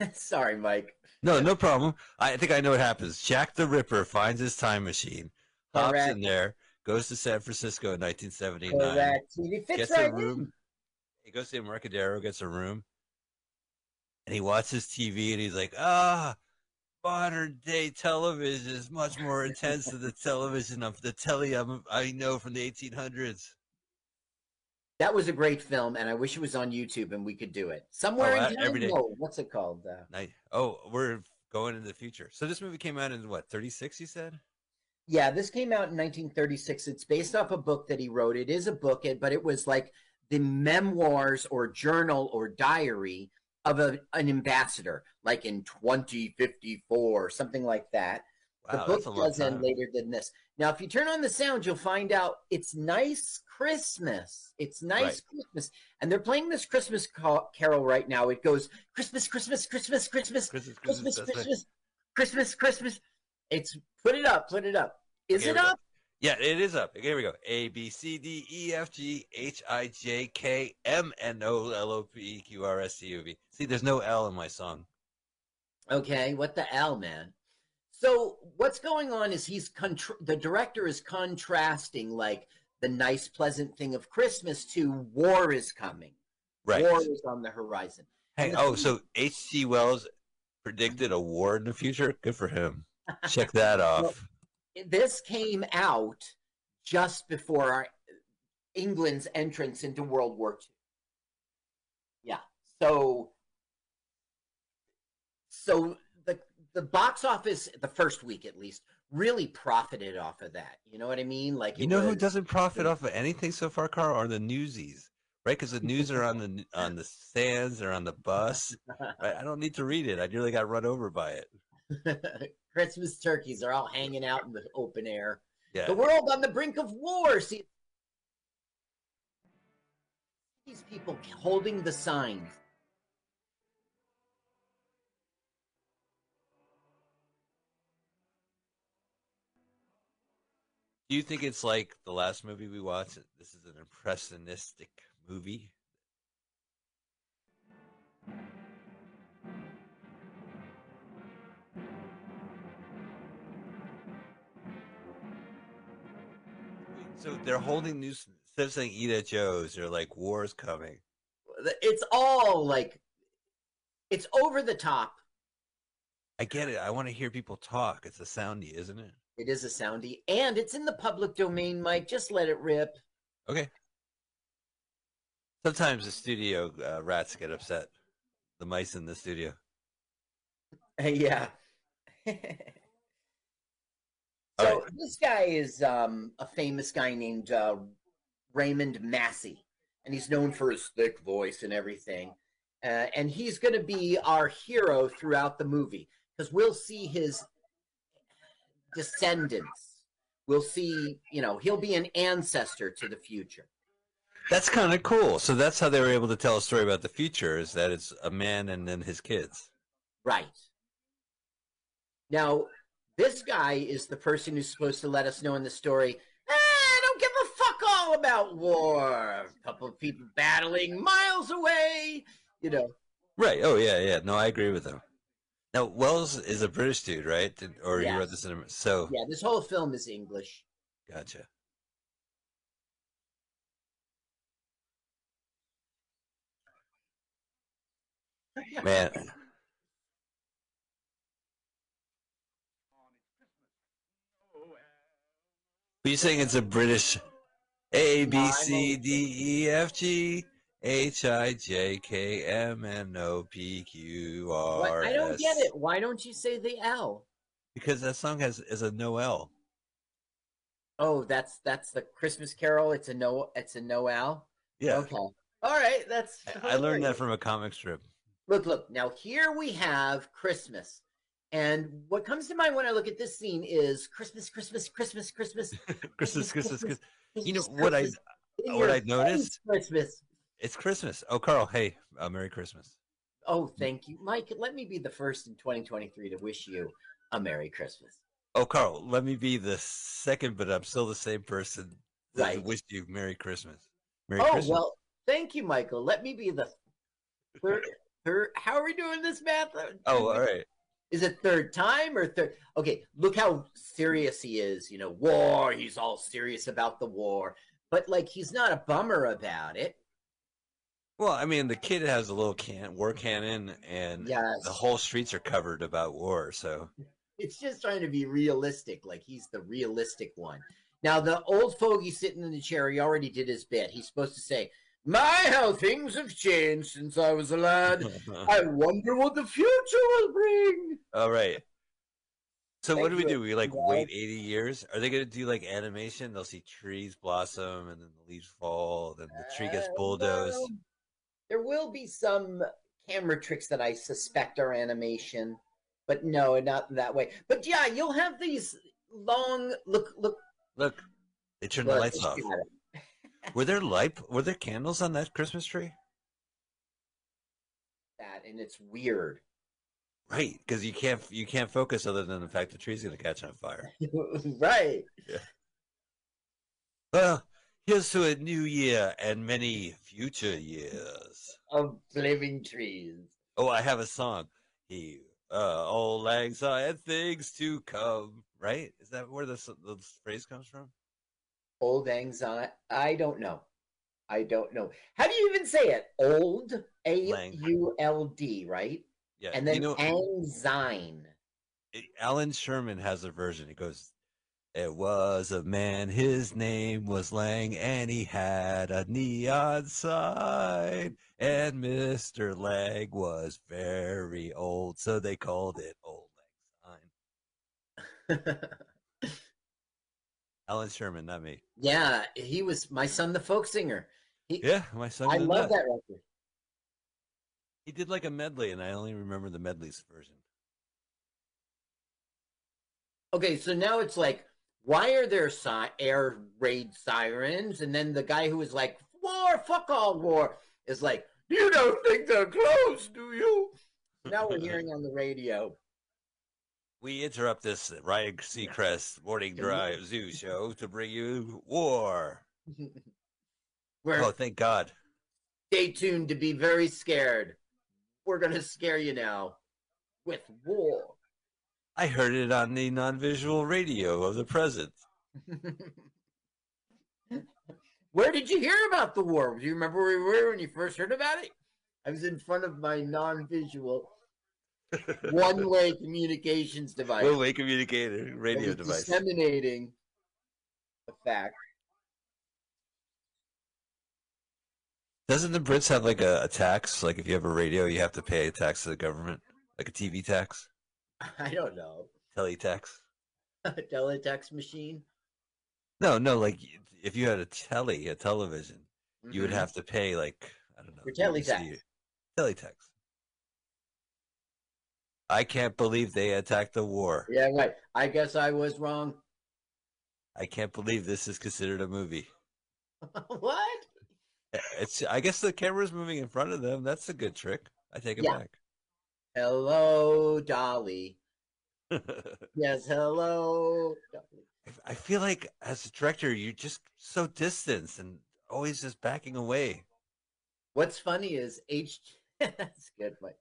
<laughs> Sorry, Mike. No, no problem. I think I know what happens. Jack the Ripper finds his time machine, hops Correct. in there, goes to San Francisco in 1979. Correct. He fits gets right a room. in. He goes to Embarcadero, gets a room, and he watches TV, and he's like, "Ah, modern day television is much more intense than the television of the telly I'm, I know from the 1800s." That was a great film, and I wish it was on YouTube and we could do it somewhere Oh, in time. No, what's it called? Uh, Nice. Oh, we're going into the future. So this movie came out in what 36? You said. Yeah, this came out in 1936. It's based off a book that he wrote. It is a book, but it was like the memoirs or journal or diary of a, an ambassador, like in 2054, something like that. Wow, the book does end later than this. Now, if you turn on the sound, you'll find out it's nice Christmas. It's nice Right. Christmas, and they're playing this Christmas carol right now. It goes Christmas, Christmas, Christmas, Christmas, Christmas, Christmas. Christmas, Christmas, Christmas. It's put it up, put it up. Is it here we go. up? Yeah, it is up. Here we go. A B C D E F G H I J K M N O L O P Q R S T U V. See, there's no L in my song. Okay, what the L, man? So what's going on is he's the director is contrasting like the nice, pleasant thing of Christmas to war is coming. Right. War is on the horizon. Hey, the oh, so H.G. Wells predicted a war in the future. Good for him. Check that <laughs> off. this came out just before our, England's entrance into World War II. Yeah. So so the box office the first week at least really profited off of that. You know what I mean? Like You know who doesn't profit off of anything so far, Carl? Are the newsies, right? Because the news are on the on the stands or on the bus. Right? I don't need to read it. I nearly got run over by it. <laughs> Christmas turkeys are all hanging out in the open air. Yeah. The world on the brink of war. See these people holding the signs. Do you think it's like the last movie we watched? This is an impressionistic movie. So they're holding news instead of saying "Eat at Joe's," they're like "War's coming." It's all like it's over the top. I get it. I want to hear people talk. It's a soundy, isn't it? It is a soundy, and it's in the public domain, Mike. Just let it rip. Okay. Sometimes the studio uh, rats get upset. The mice in the studio. <laughs> yeah. <laughs> so All this guy is um, a famous guy named uh, Raymond Massey, and he's known for his thick voice and everything. Uh, and he's going to be our hero throughout the movie because we'll see his descendants. We'll see, you know, he'll be an ancestor to the future. That's kind of cool. So that's how they were able to tell a story about the future is that it's a man and then his kids. Right. Now, this guy is the person who's supposed to let us know in the story. "Ah, I don't give a fuck all about war. A couple of people battling miles away. You know. Right. Oh yeah, yeah. No, I agree with him. Now Wells is a British dude, right? Did, or he Yes. wrote this in a, so Yeah, this whole film is English. gotcha. Man. Are you saying it's a British A B C D E F G H I J K M N O P Q R I don't get it. Why don't you say the L? Because that song has is a no L. Oh, that's that's the Christmas Carol. It's a no. It's a Noel. Yeah. Okay. All right. That's. I learned that from a comic strip. Look, look. Now here we have Christmas, and what comes to mind when I look at this scene is Christmas, Christmas, Christmas, Christmas. <laughs> Christmas, Christmas, Christmas. You know Christmas, what I what I noticed? Christmas. It's Christmas. Oh, Carl, hey, uh, Merry Christmas. Oh, thank you, Mike. Let me be the first in 2023 to wish you a Merry Christmas. Oh, Carl, let me be the second, but I'm still the same person. that Right. Wish you Merry Christmas. Merry Christmas. oh Christmas. well, thank you, Michael. Let me be the third. third how are we doing this math? Oh, all right. Is it third time or third? Okay, look how serious he is. You know, war. He's all serious about the war, but like he's not a bummer about it. Well, I mean, the kid has a little can war cannon, and Yes. the whole streets are covered about war. So It's just trying to be realistic, like he's the realistic one. Now, the old fogey sitting in the chair, he already did his bit. He's supposed to say, My, how things have changed since I was a lad. <laughs> I wonder what the future will bring. all right. So what do we do? We like wait 80 years? Are they going to do like animation? They'll see trees blossom and then the leaves fall, then the tree gets Uh, bulldozed. There will be some camera tricks that I suspect are animation, but no, not that way. But yeah, you'll have these long look look. Look, they turned the lights off. it. <laughs> Were there light? Were there candles on that Christmas tree? That and it's weird. Right, because you can't you can't focus other than the fact the tree's going to catch on fire. <laughs> right. Yeah. Well, here's to a new year and many future years. Of living trees. Oh, I have a song. He, uh, auld lang syne things to come. Right? Is that where this the phrase comes from? Old lang anxiety. I don't know. I don't know. How do you even say it? Old A. U L D, right? Yeah. And then you know. Allan Sherman has a version. He goes, "It was a man. His name was Lang, and he had a neon sign. And Mister Lang was very old, so they called it Old Lang Sign." <laughs> Allan Sherman, not me. yeah, he was my son, the folk singer. He, Yeah, my son. I love that record. He did like a medley, and I only remember the medleys version. Okay, so now it's like, why are there si- air raid sirens? And then the guy who was like, war, fuck all war, is like, you don't think they're close, do you? Now we're hearing on the radio. We interrupt this Ryan Seacrest morning drive zoo show to bring you war. <laughs> We're Oh, thank God. stay tuned to be very scared. We're gonna scare you now with war. I heard it on the non-visual radio of the present. <laughs> Where did you hear about the war? Do you remember where we were when you first heard about it? I was in front of my non-visual <laughs> one-way communications device. One-way communicator radio was device. Disseminating the fact. Doesn't the Brits have like a, a tax? Like if you have a radio, you have to pay a tax to the government, like a TV tax, <laughs> I don't know. Teletext. A <laughs> teletext machine. No, no, like if you had a telly, a television, you would Mhm. have to pay like I don't know. Your teletext. Teletext. I can't believe they attacked the war. Yeah, right. I guess I was wrong. I can't believe this is considered a movie. <laughs> what? It's. I guess the camera's moving in front of them. That's a good trick. I take it Yeah. back. Hello, Dolly. <laughs> Yes, hello. Dolly. I feel like as a director, you're just so distant and always just backing away. What's funny is H. <laughs> That's good. Mike.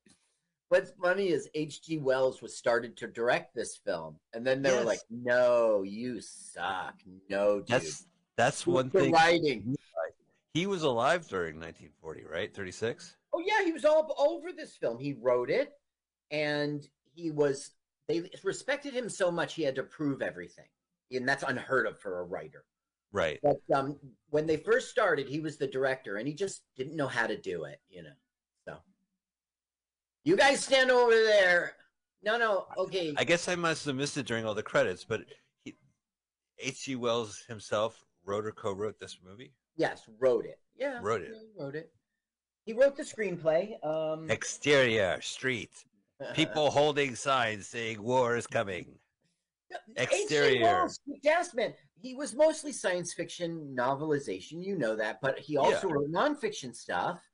What's funny is H.G. Wells was started to direct this film, and then they were like, "No, you suck. No, dude." That's that's one the thing. writing. He was alive during 1940, right? 36. Oh yeah, he was all over this film. He wrote it, and he was. They respected him so much he had to prove everything, and that's unheard of for a writer. Right. But um, when they first started, he was the director, and he just didn't know how to do it. You know, so you guys stand over there. No, no, okay. I guess I must have missed it during all the credits, but he, H.G. Wells himself wrote or co-wrote this movie. yes, wrote it. Yeah, Wrote it. yeah, he wrote it. He wrote the screenplay. Um, Exterior street, people holding signs saying war is coming. Exterior. Wells, Yes, man. He was mostly science fiction novelization, you know that, but he also Yeah. wrote nonfiction stuff.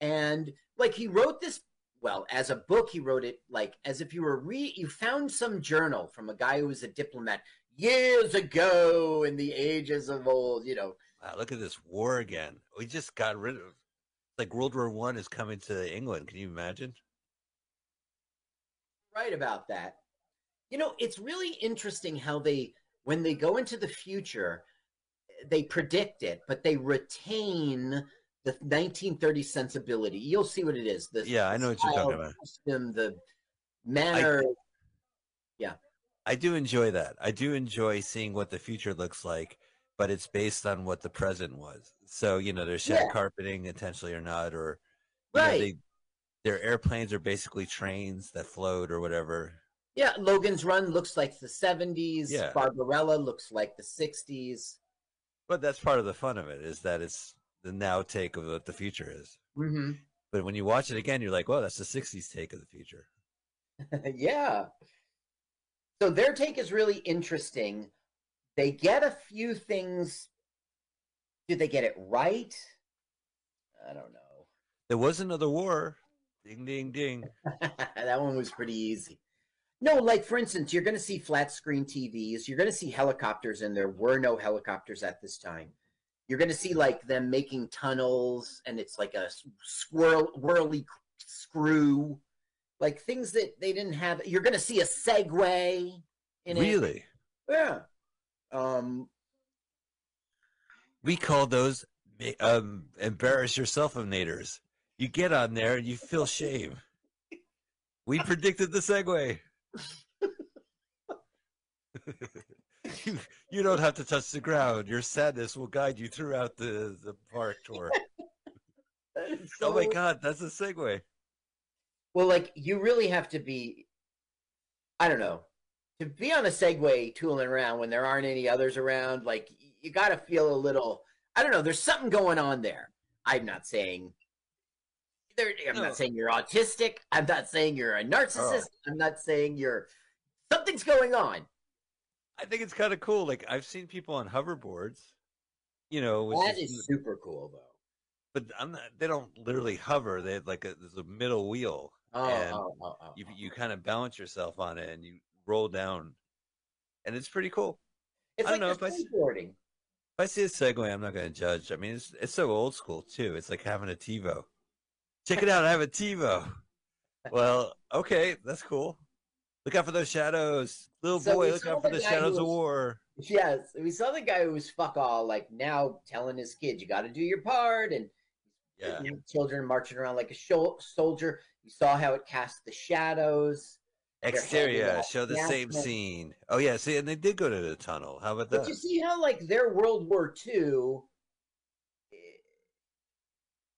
And like he wrote this, well, as a book, he wrote it like as if you were re you found some journal from a guy who was a diplomat years ago in the ages of old, you know. Wow, look at this war again. We just got rid of. Like World War One is coming to England. Can you imagine? Right about that. You know, it's really interesting how they, when they go into the future, they predict it, but they retain the 1930 sensibility. You'll see what it is. The Yeah, I know what you're talking about. Custom, the manner. Yeah. I do enjoy that. I do enjoy seeing what the future looks like, but it's based on what the present was. So you know, there's shed Yeah. carpeting intentionally or not, or you know, Right. they, their airplanes are basically trains that float or whatever. yeah, Logan's Run looks like the 70s. Yeah. Barbarella looks like the 60s. But that's part of the fun of it is that it's the now take of what the future is. hmm But when you watch it again, you're like, "Well, that's the '60s take of the future." <laughs> yeah. So their take is really interesting. They get a few things. Did they get it right? I don't know. There was another war. Ding, ding, ding. <laughs> that one was pretty easy. No, like for instance, you're going to see flat screen TVs. You're going to see helicopters, and there were no helicopters at this time. You're going to see like them making tunnels, and it's like a swirl, whirly screw, like things that they didn't have. You're going to see a Segway in it. Really? Yeah. Um. We call those um, embarrass yourself naters. You get on there and you feel shame. We predicted the Segway. <laughs> you, you don't have to touch the ground. Your sadness will guide you throughout the, the park tour. <laughs> oh my god, that's a Segway. Well, like you really have to be. I don't know. To be on a Segway tooling around when there aren't any others around, like you got to feel a little. I don't know. There's something going on there. I'm not saying. I'm No. not saying you're autistic. I'm not saying you're a narcissist. Oh. I'm not saying you're. Something's going on. I think it's kind of cool. Like I've seen people on hoverboards, you know, That is- is super cool, though. but I'm not, they don't literally hover. They have like a, there's a middle wheel, Oh, and oh, oh, oh, you oh. you kind of balance yourself on it and you roll down, and it's pretty cool. It's I like don't know if I skateboarding. If I see a Segway, I'm not going to judge. I mean, it's it's so old school too. It's like having a TiVo. Check it out, I have a TiVo. Well, okay, that's cool. Look out for those shadows, little So boy. Look out for the the shadows who of war. Yes, we saw the guy who was fuck all, like now telling his kids, "You got to do your part," and Yeah, children marching around like a soldier. You saw how it cast the shadows. exterior. Show the same scene. Oh yeah, see, and they did go to the tunnel. How about that? But you see how like their World War II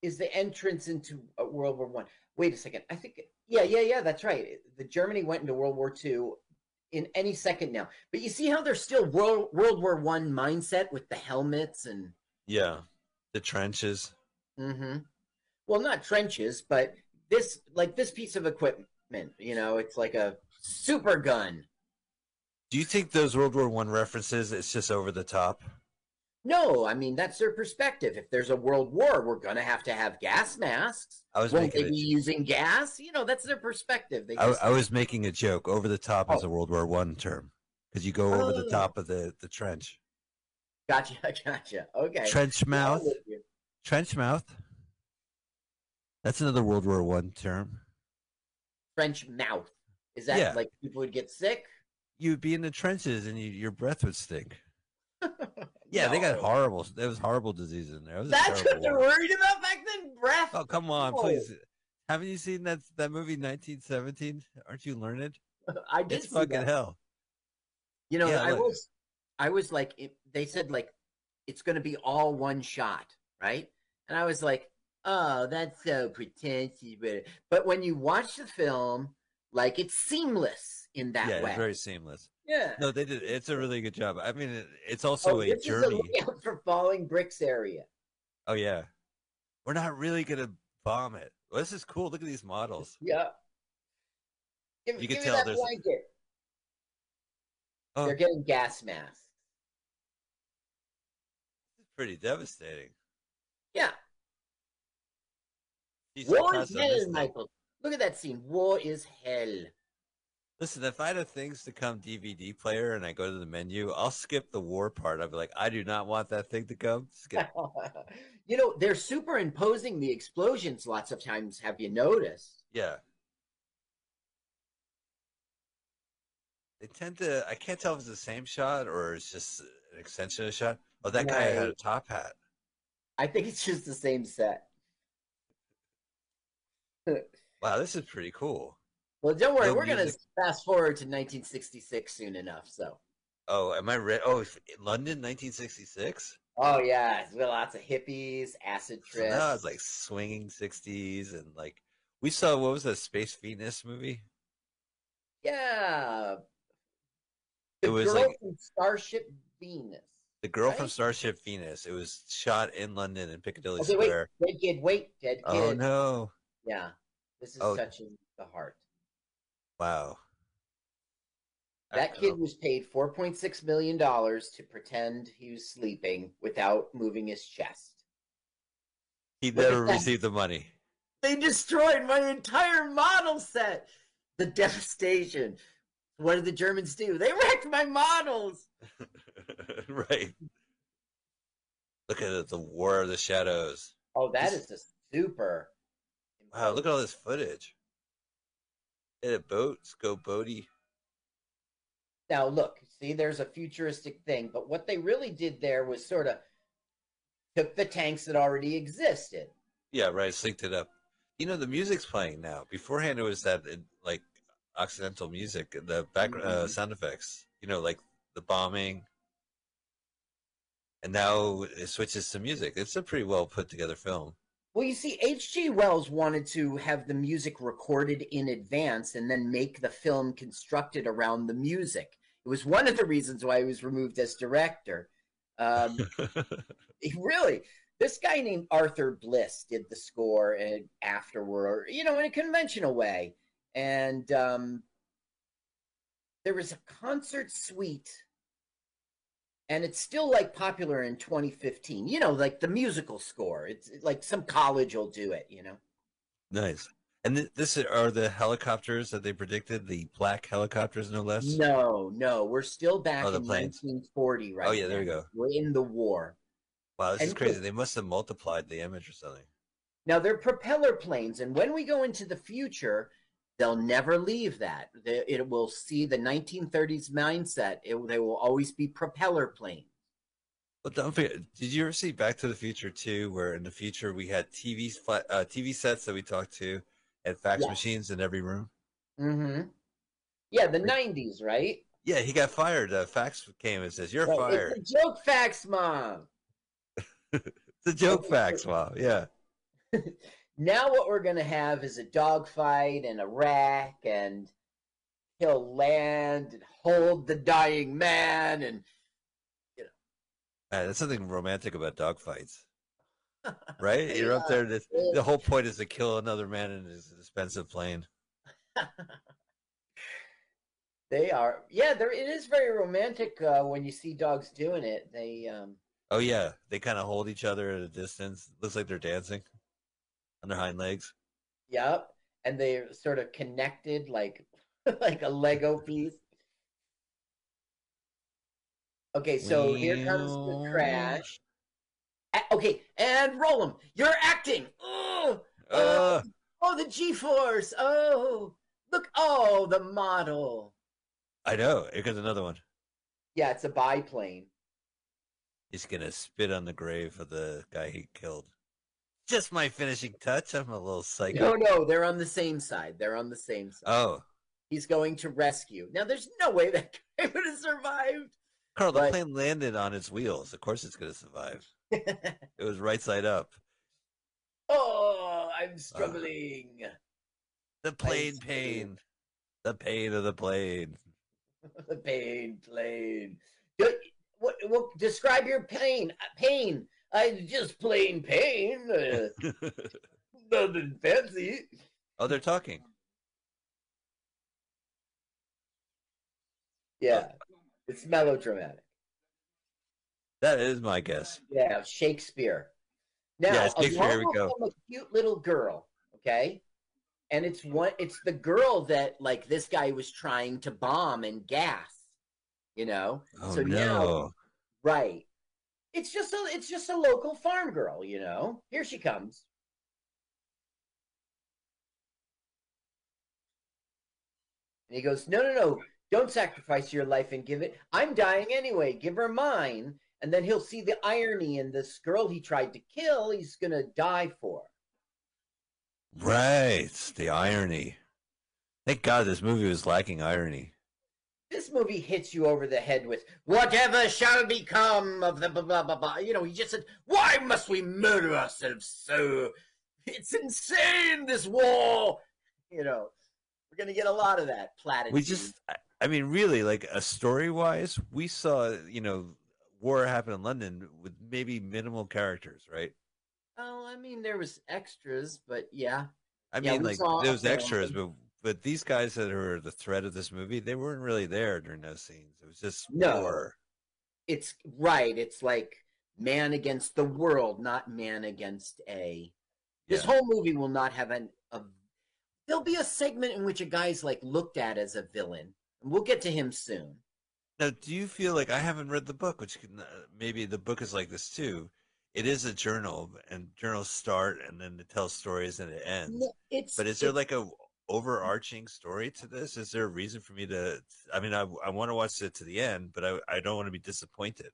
is the entrance into uh, World War One. Wait a second. I think yeah, yeah, yeah. That's right. The Germany went into World War Two in any second now. But you see how they're still World World War One mindset with the helmets and. Yeah, the trenches. Mm-hmm. Well, not trenches, but this like this piece of equipment. You know, it's like a super gun. Do you think those World War One references? It's just over the top. No, I mean that's their perspective. If there's a world war, we're gonna have to have gas masks. I was Won't they be using gas? You know, that's their perspective. They I, just, I was making a joke. Over the top is Oh. a World War One term because you go over the Oh. top of the the trench. gotcha, <laughs> gotcha. Okay. Trench mouth. Trench mouth. That's another World War One term. French mouth. Is that Yeah. like people would get sick? You'd be in the trenches and you, your breath would stink. <laughs> Yeah, they got horrible. There was horrible disease in there. It was a That's what they're war. worried about back then. Breath. Oh come on, No. please. Haven't you seen that that movie 1917? Aren't you learned? <laughs> I did It's fucking that. hell. You know, Yeah, I look. was, I was like, it, they said like, it's going to be all one shot, right? And I was like, oh, that's so pretentious. But, but when you watch the film, like it's seamless in that yeah, way. it's very seamless. yeah. No, they did. It's a really good job. I mean, it, it's oh, also oh, a this is a journey. lookout for falling bricks area. Oh yeah, we're not really gonna bomb it. Well, this is cool. Look at these models. Yeah. Give, You give can tell that there's- blanket. Oh, They're getting gas masks. it's pretty devastating. Yeah. Jeez, War is passed on this hell. Michael. Look at that scene. War is hell. Listen, if I had a things to come DVD player and I go to the menu, I'll skip the war part. I'll be like, I do not want that thing to come. Skip. <laughs> you know, they're superimposing the explosions lots of times. Have you noticed? yeah. They tend to. I can't tell if it's the same shot or it's just an extension of a shot. Oh, that guy had a top hat. I think it's just the same set. <laughs> Wow, this is pretty cool. Well, don't worry, No we're going to fast forward to 1966 soon enough. So, Oh, am I right? Oh, London, 1966. oh yeah, lots of hippies, acid So trips. now it's like swinging 60s and like we saw what was that Space Venus movie? yeah, the It was girl like- from Starship Venus. The girl from Starship Venus. It was shot in London in Piccadilly Okay, wait, Square. dead kid, wait, dead kid. Oh no! Yeah, this is Oh. touching the heart. Wow. That kid was paid four point six million dollars to pretend he was sleeping without moving his chest. He Look never received the money. They destroyed my entire model set. The devastation. What did the Germans do? They wrecked my models. <laughs> right. Look at it, the War of the Shadows. Oh, that This- is just super. Wow, look at all this footage. Hit a boat, go boaty. Now look, see, there's a futuristic thing, but what they really did there was sort of took the tanks that already existed. Yeah, right. Synced it up. You know, the music's playing now. Beforehand, it was that uh, like Occidental music, the background uh, Mhm. sound effects. You know, like the bombing, and now it switches to music. It's a pretty well put together film. Well, you see, H.G. Wells wanted to have the music recorded in advance and then make the film constructed around the music. It was one of the reasons why he was removed as director. Um, <laughs> really, this guy named Arthur Bliss did the score and afterward, you know, in a conventional way. And um, there was a concert suite, and it's still like popular in 2015. You know, like the musical score. It's like some college will do it. You know. nice. And th- this are the helicopters that they predicted, the black helicopters, no less. No, no, we're still back Oh, in planes. 1940 right Oh, yeah, there now. you go. We're in the war. Wow, this is crazy. They must have multiplied the image or something. Now they're propeller planes, and when we go into the future, they'll never leave that. They, it will see the 1930s mindset. It, they will always be propeller planes. But don't forget, did you ever see Back to the Future II, where in the future we had TV uh, TV sets that we talked to, and fax Yes. machines in every room? Mm-hmm. Yeah, the 90s, right? Yeah, he got fired. Uh, fax came and says, "You're fired." <laughs> It's a joke fax, mom. It's a joke fax, wow. Yeah. <laughs> Now what we're gonna have is a dogfight and a rack, and he'll land and hold the dying man, and you know. Uh, there's something romantic about dogfights, <laughs> right? You're up there. The, the whole point is to kill another man in his expensive plane. <laughs> they are. Yeah, there. It is very romantic uh, when you see dogs doing it. They um. Oh yeah, they kind of hold each other at a distance. Looks like they're dancing on their hind legs. Yep, and they're sort of connected like <laughs> like a Lego piece. Okay, so here comes the crash. Okay, and roll them. You're acting. Oh, Uh, oh, the G-force. Oh, look. Oh, the model. I know. Here comes another one. Yeah, it's a biplane. He's gonna spit on the grave of the guy he killed. Just my finishing touch. I'm a little psycho. No, no, they're on the same side. They're on the same side. Oh, He's going to rescue. Now, there's no way that <laughs> guy would have survived. Carl, the plane landed on its wheels. Of course, it's gonna survive. <laughs> It was right side up. oh, I'm struggling. The plane pain. The pain of the plane. <laughs> the pain plane. What, what? Describe your pain. Uh, Pain. I just plain pain. Uh, <laughs> nothing fancy. oh, they're talking. Yeah, it's melodramatic. That is my guess. Yeah, Shakespeare. Now, Yeah, Shakespeare, we go. A cute little girl. Okay, and it's one. It's the girl that like this guy was trying to bomb and gas. You know. Oh so now no! Right. It's just a it's just a local farm girl, you know. Here she comes. And he goes, No, no, no, don't sacrifice your life and give it. I'm dying anyway. Give her mine. And then he'll see the irony in this girl he tried to kill, he's gonna die for. Right, the irony. Thank God this movie was lacking irony. This movie hits you over the head with whatever shall become of the blah blah blah blah. You know, he just said, Why must we murder ourselves so? It's insane, this war. You know, we're gonna get a lot of that platitude. We just, I- mean, really, like uh, a story wise, we saw, you know, war happen in London with maybe minimal characters, right? Oh, I mean, there was extras, but yeah. I mean, like there was extras, but but these guys that are the thread of this movie, they weren't really there during those scenes. It was just No. war. It's right. It's like man against the world, not man against a. This Yeah. whole movie will not have an. A, there'll be a segment in which a guy's like looked at as a villain, and we'll get to him soon. Now, do you feel like I haven't read the book, which can, uh, maybe the book is like this too? It is a journal, and journals start and then it tells stories and it ends. No, It's But is there like a overarching story to this? Is there a reason for me to? I mean, I I want to watch it to the end, but I I don't want to be disappointed.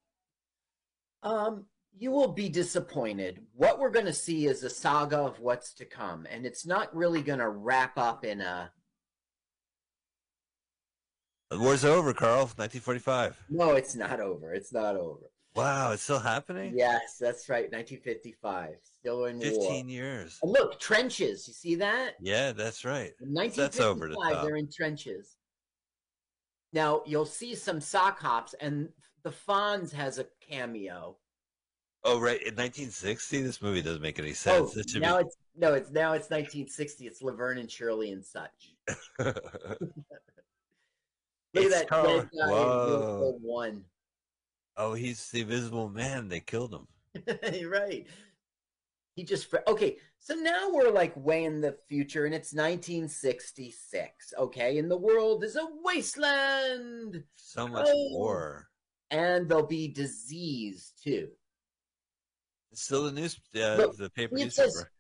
Um, you will be disappointed. What we're going to see is a saga of what's to come, and it's not really going to wrap up in a The war's over, Carl. 1945. No, it's not over. It's not over. Wow, it's still happening. Yes, that's right. 1955. Still in war. 15 years. And look, trenches. You see that? Yeah, that's right. In That's over the 1955, top. they're in trenches. Now you'll see some sock hops, and the Fonz has a cameo. Oh, right. In 1960, this movie doesn't make any sense. oh, It now be. it's no, it's now it's 1960. It's Laverne and Shirley and such. <laughs> Look It's at that Carl- dead guy Whoa. One. Oh, he's the Invisible Man. They killed him. <laughs> Right. He just okay. So now we're like way in the future, and it's 1966. Okay, and the world is a wasteland, So much Oh. war. and there'll be disease too. It's still the news, uh, the paper see, it says- newspaper.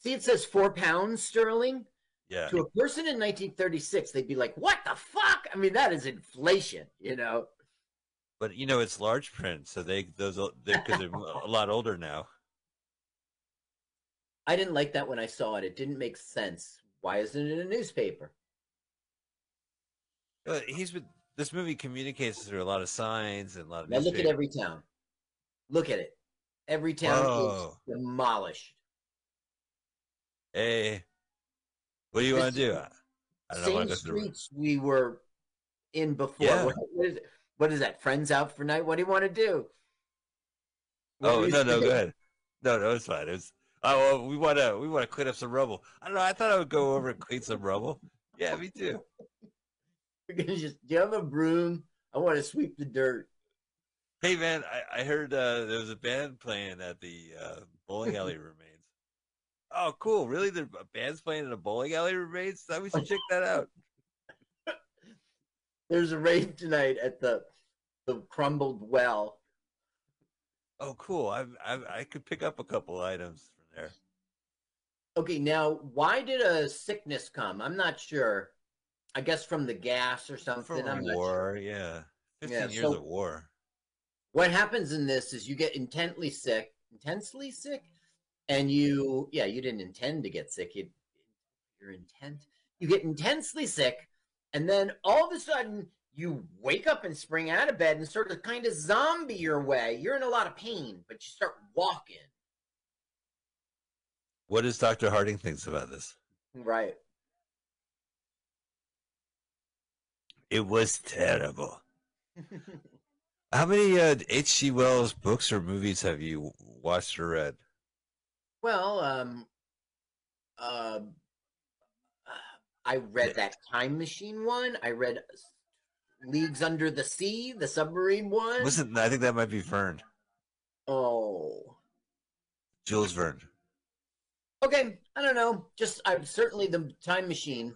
See, it says four pounds sterling. Yeah. To a person in 1936, they'd be like, "What the fuck?" I mean, that is inflation, you know. But you know, it's large print, so they those because they're a lot older now. I didn't like that when I saw it. It didn't make sense. Why isn't it in a newspaper? Uh, he's been this movie communicates through a lot of signs and a lot of. Now look at every town. Look at it. Every town Whoa. is demolished. Hey, what do you want to do? I I don't know. Same streets we were in before. Yeah. What, what is it? What is that? Friends out for night? What do you want to do? What Oh do no, no, go ahead. No, no, it's fine. It's oh, well, we want to we want to clean up some rubble. I don't know. I thought I would go over and clean some rubble. Yeah, me too. <laughs> We're gonna just. Do you have a broom? I want to sweep the dirt. Hey man, I, I heard uh, there was a band playing at the uh, bowling <laughs> alley remains. Oh, cool! Really, the band's playing in a bowling alley remains? I thought we should check that out. There's a rave tonight at the the crumbled well. Oh, cool! I I, I could pick up a couple items from there. Okay, now why did a sickness come? I'm not sure. I guess from the gas or something. From I'm not sure. war, yeah, fifteen Yeah, years so- of war. What happens in this is you get intently sick, intensely sick, and you yeah, you didn't intend to get sick. You your intent. You get intensely sick, and then all of a sudden you wake up and spring out of bed and sort of kind of zombie your way. You're in a lot of pain, but you start walking. What does Doctor Harding thinks about this? Right. It was terrible. <laughs> How many uh, H.G. Wells books or movies have you watched or read? Well, um, uh, I read that time machine one. I read Leagues Under the Sea, the submarine one. Wasn't I think that might be Verne, Oh, Jules Verne. okay. I don't know. Just I'm certainly the time machine.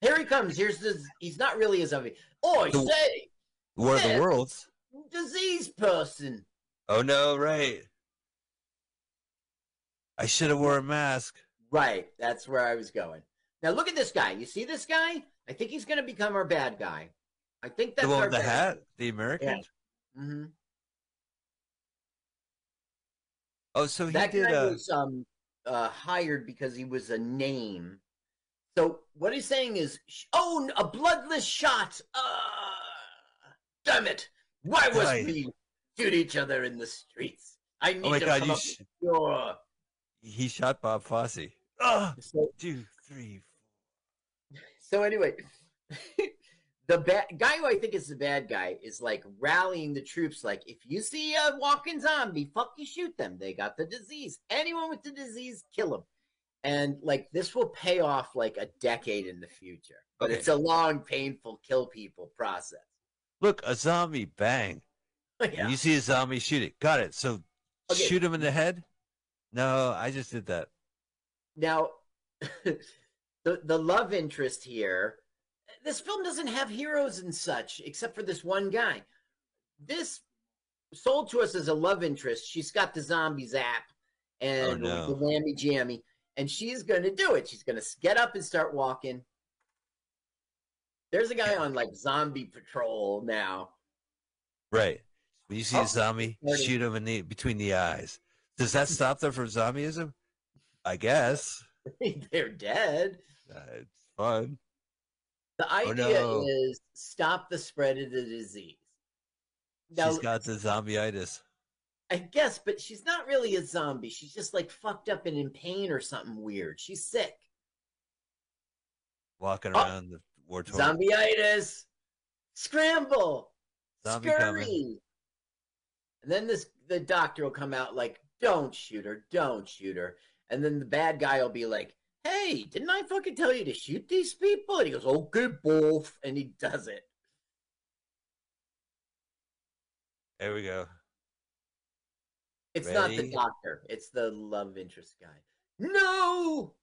Here he comes. Here's the. He's not really a zombie. Oh, I The- say, War of the Worlds. disease person. Oh no, right. I should have wore a mask. Right. That's where I was going. Now look at this guy. You see this guy? I think he's going to become our bad guy. I think that's the one our the bad hat, the American. mm-hmm Oh, so he that did. guy Uh, was um uh hired because he was a name. So what he's saying is, oh, a bloodless shot. Uh, damn it! Why was Right. we shoot each other in the streets? I need oh my to God, come you up sh- he shot Bob Fosse. Oh, So, two, three. So anyway, <laughs> the bad guy who I think is the bad guy is like rallying the troops. Like, if you see a walking zombie, fuck you, shoot them. They got the disease. Anyone with the disease, kill them. And like this will pay off like a decade in the future. But Okay. it's a long, painful kill people process. Look, a zombie. Bang. <laughs> yeah. You see a zombie, shoot it. Got it. So Okay. shoot him in the head. No, I just did that. Now, <laughs> the the love interest here. This film doesn't have heroes and such, except for this one guy. This sold to us as a love interest. She's got the zombies app and Oh, no. the whammy jammy, and she's going to do it. She's going to get up and start walking. There's a guy on like zombie patrol now. Right. When you see Oh, a zombie, shoot him in the between the eyes. Does that stop them from zombieism? I guess. <laughs> They're dead. Uh, it's fun. The idea no. is stop the spread of the disease. Now, She's got the zombieitis. I guess, but she's not really a zombie. She's just like fucked up and in pain or something weird. She's sick. Walking Oh, around the war torn. Zombieitis. Scramble. Zombie Scurry. coming. And then this the doctor will come out like, don't shoot her, don't shoot her. And then the bad guy will be like, Hey, didn't I fucking tell you to shoot these people? And he goes, Okay, both. And he does it. There we go. It's not the doctor, it's the love interest guy. No!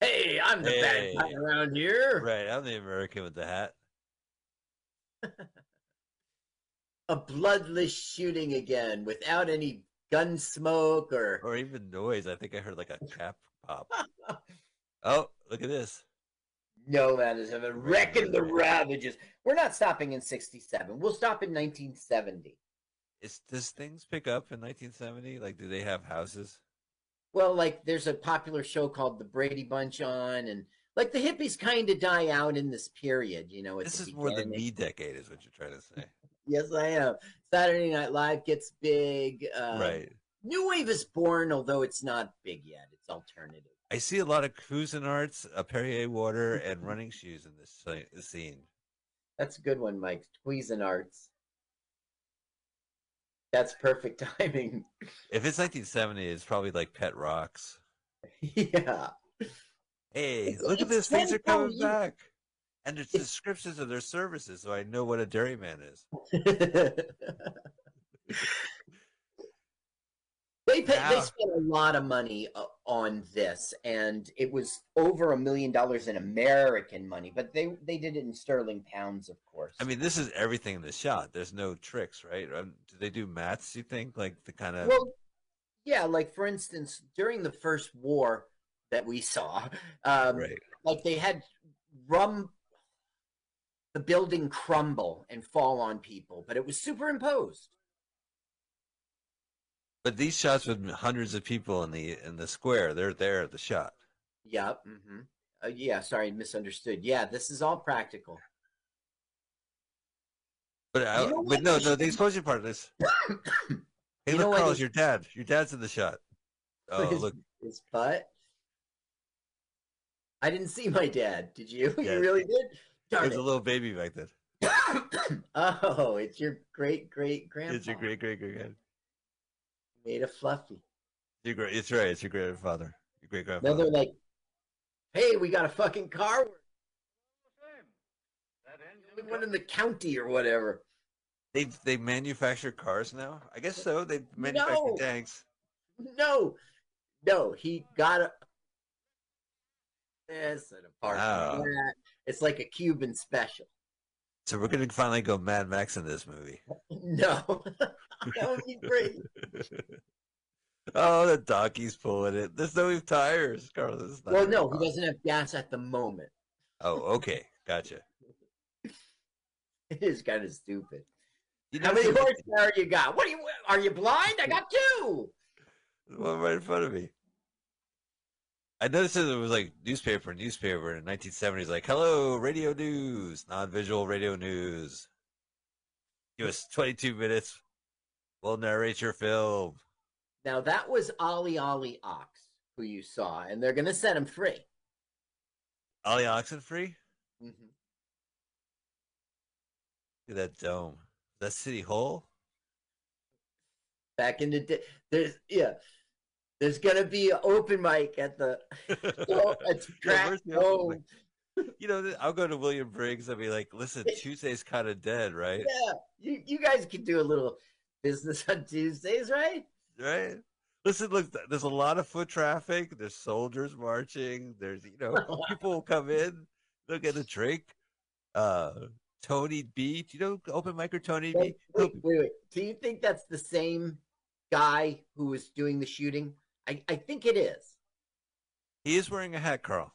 Hey, I'm the Hey. bad guy around here. Right, I'm the American with the hat. <laughs> A bloodless shooting again without any gun smoke or Or even noise. I think I heard like a cap pop. <laughs> Oh, look at this. No man is having wrecking the ravages. We're not stopping in 67. We'll stop in 1970. Is does things pick up in 1970? Like, do they have houses? Well, like there's a popular show called The Brady Bunch on, and like the hippies kind of die out in this period, you know. This is more the me decade, is what you're trying to say, <laughs> Yes, I am. Saturday Night Live gets big. Um, right? New Wave is born, although it's not big yet. It's alternative. I see a lot of Cuisinarts, a Perrier water, <laughs> and running shoes in this scene. That's a good one, Mike. Cuisinarts. That's perfect <laughs> timing. If it's 1970, it's probably like Pet Rocks. <laughs> yeah. Hey, It's- look at this! Things are coming back, and there's descriptions of their services, so I know what a dairyman is. <laughs> They pay, they spent a lot of money uh, on this, and it was over a million dollars in American money. But they they did it in sterling pounds, of course. I mean, this is everything in the shot. There's no tricks, right? Um, do they do mats? You think like the kind of well, yeah, like for instance, during the first war that we saw, um, right? like they had rum the building crumble and fall on people, but it was superimposed. But these shots with hundreds of people in the in the square, they're there at the shot. Yep. hmm Uh, yeah. Sorry, misunderstood. Yeah, this is all practical. But I, You know but no, no, the exposure part is. <coughs> Hey, You look? Carlos, your dad. Your dad's in the shot. <laughs> Oh, his, look, his butt. I didn't see my dad. Did you? <laughs> Yeah. You really did? Darn there's a it. little baby back then. <coughs> oh, it's your great great grandpa. It's your great great great grand. made a fluffy. Your great. It's right. It's your grandfather. Your great Now grandfather. they're like, "Hey, we got a fucking car. We're the one in the county or whatever." They they manufacture cars now. I guess so. They manufacture No. tanks. No, no, he got a. This and apart Wow. It's like a Cuban special. So we're gonna finally go Mad Max in this movie. <laughs> No, <laughs> that would be great. <laughs> oh, the donkey's pulling it. There's no tires, Carlos. Well, no, he doesn't have gas at the moment. Oh, okay, gotcha. It is kind of stupid. You How many horsepower you got? What are you? Are you blind? I got two. one right in front of me. I noticed that it was like newspaper, newspaper in 1970s, like, hello, radio news, non visual radio news. Give us 22 minutes. We'll narrate your film. Now that was Ollie Ollie Ox, who you saw, and they're gonna set him free. Ollie Oxenfree? Mhm. Look at that dome. That City Hall? Back in the day, there's yeah, there's gonna be an open mic at the <laughs> so it's Yeah, track where's the open home. You know, I'll go to William Briggs. I'll be like, listen, Tuesday's kind of dead, right? Yeah, you you guys can do a little business on Tuesdays, right? Right? Listen, look, there's a lot of foot traffic. There's soldiers marching. There's, you know, <laughs> people will come in, they'll get a drink. Uh, Tony B. Do you know open micer Tony Wait, B? wait, wait, wait. Do you think that's the same guy who was doing the shooting? I, I think it is. He is wearing a hat, Carl.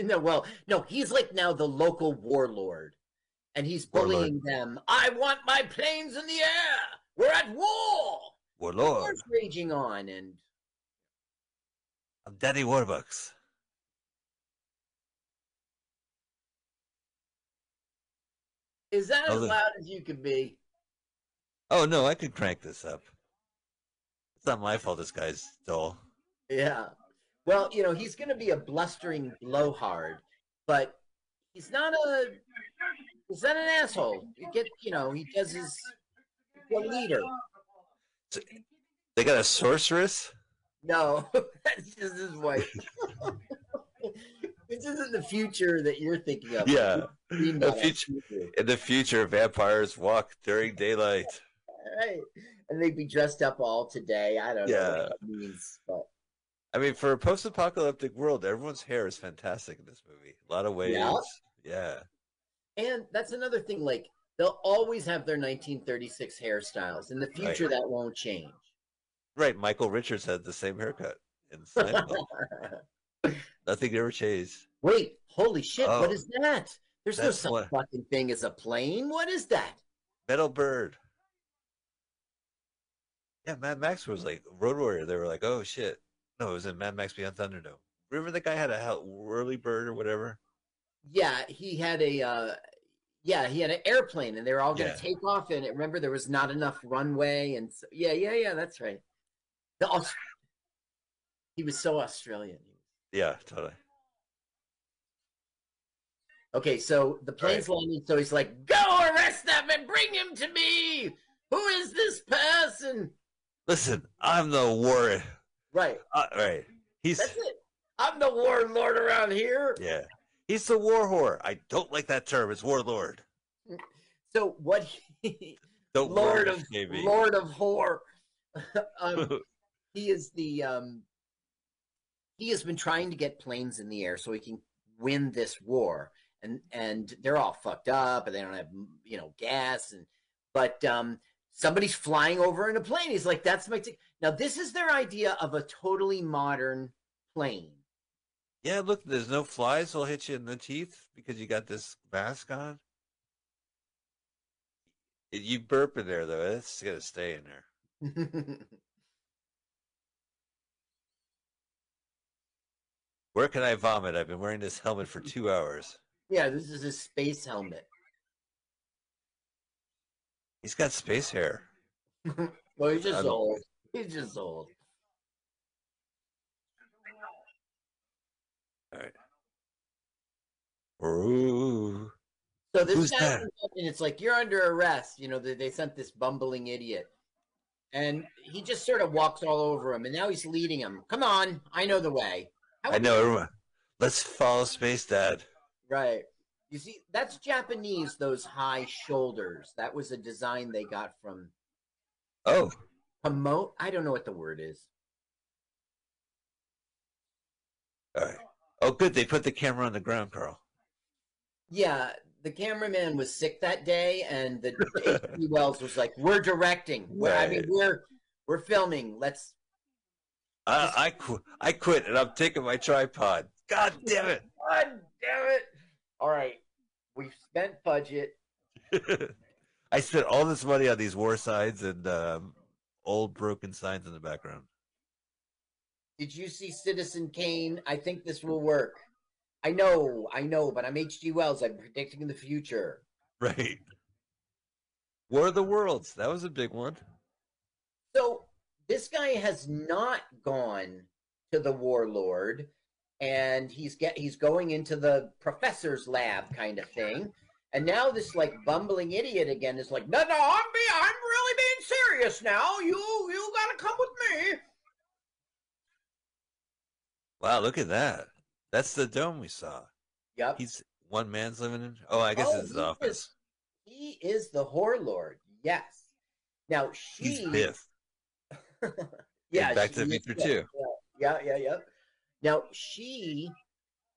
No, well, no, he's like now the local warlord, and he's Warlord. bullying them. I want my planes in the air. We're at war. Warlord. war's raging on, and I'm Daddy Warbucks. Is that as loud as you can be? Oh no, I could crank this up. It's not my fault. This guy's dull. Yeah. Well, you know, he's going to be a blustering blowhard, but he's not a he's not an asshole. You get, you know, he does his a leader. So, they got a sorceress. No, <laughs> that's just his wife. <laughs> this isn't the future that you're thinking of. Yeah, the future. In the future, vampires walk during daylight. Right. And they'd be dressed up all today. I don't know Yeah. what that means, but I mean, for a post-apocalyptic world, everyone's hair is fantastic in this movie. A lot of waves. Yeah. Yeah. And that's another thing. Like they'll always have their 1936 hairstyles. In the future, that won't change. Right. Michael Richards had the same haircut in <laughs> Nothing ever changed. Wait, holy shit! what Oh. is that? There's no such what- fucking thing as a plane. What is that? Metal Bird. Yeah, Mad Max was like Road Warrior. They were like, oh shit. No, it was in Mad Max Beyond Thunderdome. Remember the guy had a hell- whirly bird or whatever? Yeah, he had a. uh Yeah, he had an airplane, and they were all going to Yeah. take off in it. Remember, there was not enough runway, and so, yeah, yeah, yeah. That's right. The Aus- he was so Australian. Yeah, totally. Okay, so the plane's landing, so he's like, "Go arrest them and bring him to me. Who is this person?" Listen, I'm the war. Right. Uh, right. He's That's it. I'm the warlord around here. yeah. He's the war whore. I don't like that term. It's warlord. So what? He, <laughs> Don't Lord of baby. Lord of Whore. <laughs> um, he is the um, he has been trying to get planes in the air so he can win this war, and and they're all fucked up, and they don't have you know gas, and but um, somebody's flying over in a plane. He's like, that's my. T-. Now this is their idea of a totally modern plane. Yeah, look, there's no flies will hit you in the teeth because you got this mask on. You burp in there though. It's gonna stay in there. <laughs> Where can I vomit? I've been wearing this helmet for two hours. yeah, this is a space helmet. He's got space hair. <laughs> Well, he's just don't- old. He's just old. All right. Ooh. So this Who's guy that? comes up and it's like you're under arrest. You know, they, they sent this bumbling idiot, and he just sort of walks all over him, and now he's leading him. Come on, I know the way. How I know you- Let's follow Space Dad. Right. You see, that's Japanese. Those high shoulders. That was a design they got from Oh, Hamo. I don't know what the word is. all right. Oh, good. They put the camera on the ground, Carl. Yeah, the cameraman was sick that day, and the. <laughs> Wells was like, "We're directing. We're, I mean, we're we're filming. Let's I I, qu- I quit, and I'm taking my tripod. God damn it! God damn it! All right, we've spent budget. <laughs> I spent all this money on these war signs and um, old broken signs in the background. Did you see Citizen Kane? I think this will work. I know, I know, but I'm H.G. Wells. I'm predicting the future. Right. War of the Worlds. That was a big one. So this guy has not gone to the warlord, and he's get he's going into the professor's lab kind of thing. And now this like bumbling idiot again is like, no, no, I'm be, I'm really being serious now. You you gotta come with me. Wow, look at that. That's the dome we saw. Yep. He's one man's living in. Oh, I guess Oh, it's his office. is- He is the whore lord. Yes. Now she. He's Biff. <laughs> yeah. Back to the Future II. Yeah, yeah, yeah. Now she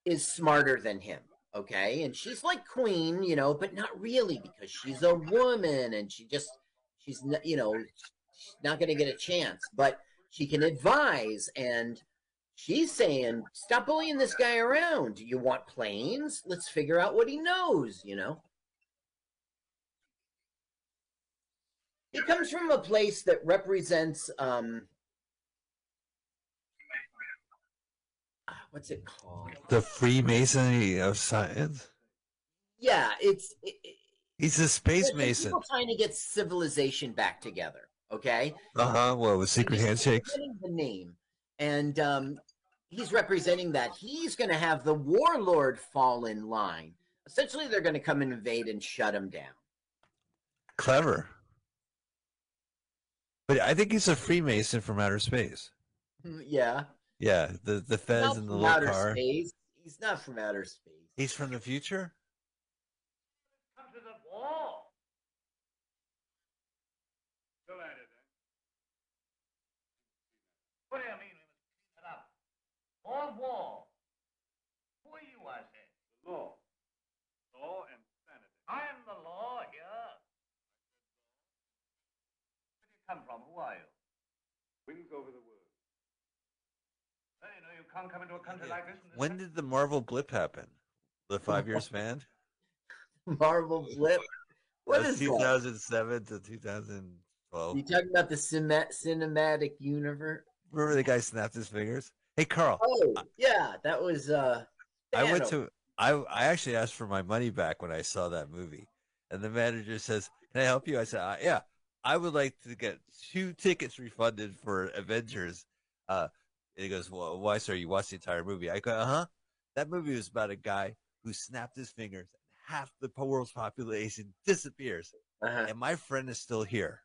is smarter than him, okay? And she's like queen, you know, but not really because she's a woman and she just she's not, you know, she's not going to get a chance, but she can advise and she's saying, "Stop bullying this guy around. You want planes? Let's figure out what he knows, you know?" He comes from a place that represents um ah, what's it called? The Freemasonry of science. Yeah, it's it, it- He's a space mason. People trying to get civilization back together. Okay. Uh huh. Well, with secret He's handshakes. The name, and um, he's representing that he's going to have the warlord fall in line. Essentially, they're going to come and invade and shut him down. Clever. But I think he's a Freemason from outer space. Mm, Yeah. Yeah, the the fez Not in the from little car. space. He's not from outer space. He's from the future. Come to the war. Go at it? What do you mean we must clean it up? More war. Who are you, I say? The law. Law and sanity. I am the law here. Where do you come from? Who are you? Wings over the world. Well, you know, you can't come into a country like this. this When country- did the Marvel blip happen? The five year span. <laughs> Marvel blip. What That's is that? 2007 to 2012. You talking about the cine- cinematic universe? Remember the guy snapped his fingers? Hey, Carl. Oh, yeah, that was. uh I went to I I actually asked for my money back when I saw that movie, and the manager says, "Can I help you?" I said, uh, "Yeah, I would like to get two tickets refunded for Avengers." Uh, and he goes, "Well, why, sir? You watched the entire movie?" I go, "Uh huh." That movie was about a guy who snapped his fingers, and half the world's population <laughs> disappears, Uh-huh. and my friend is still here.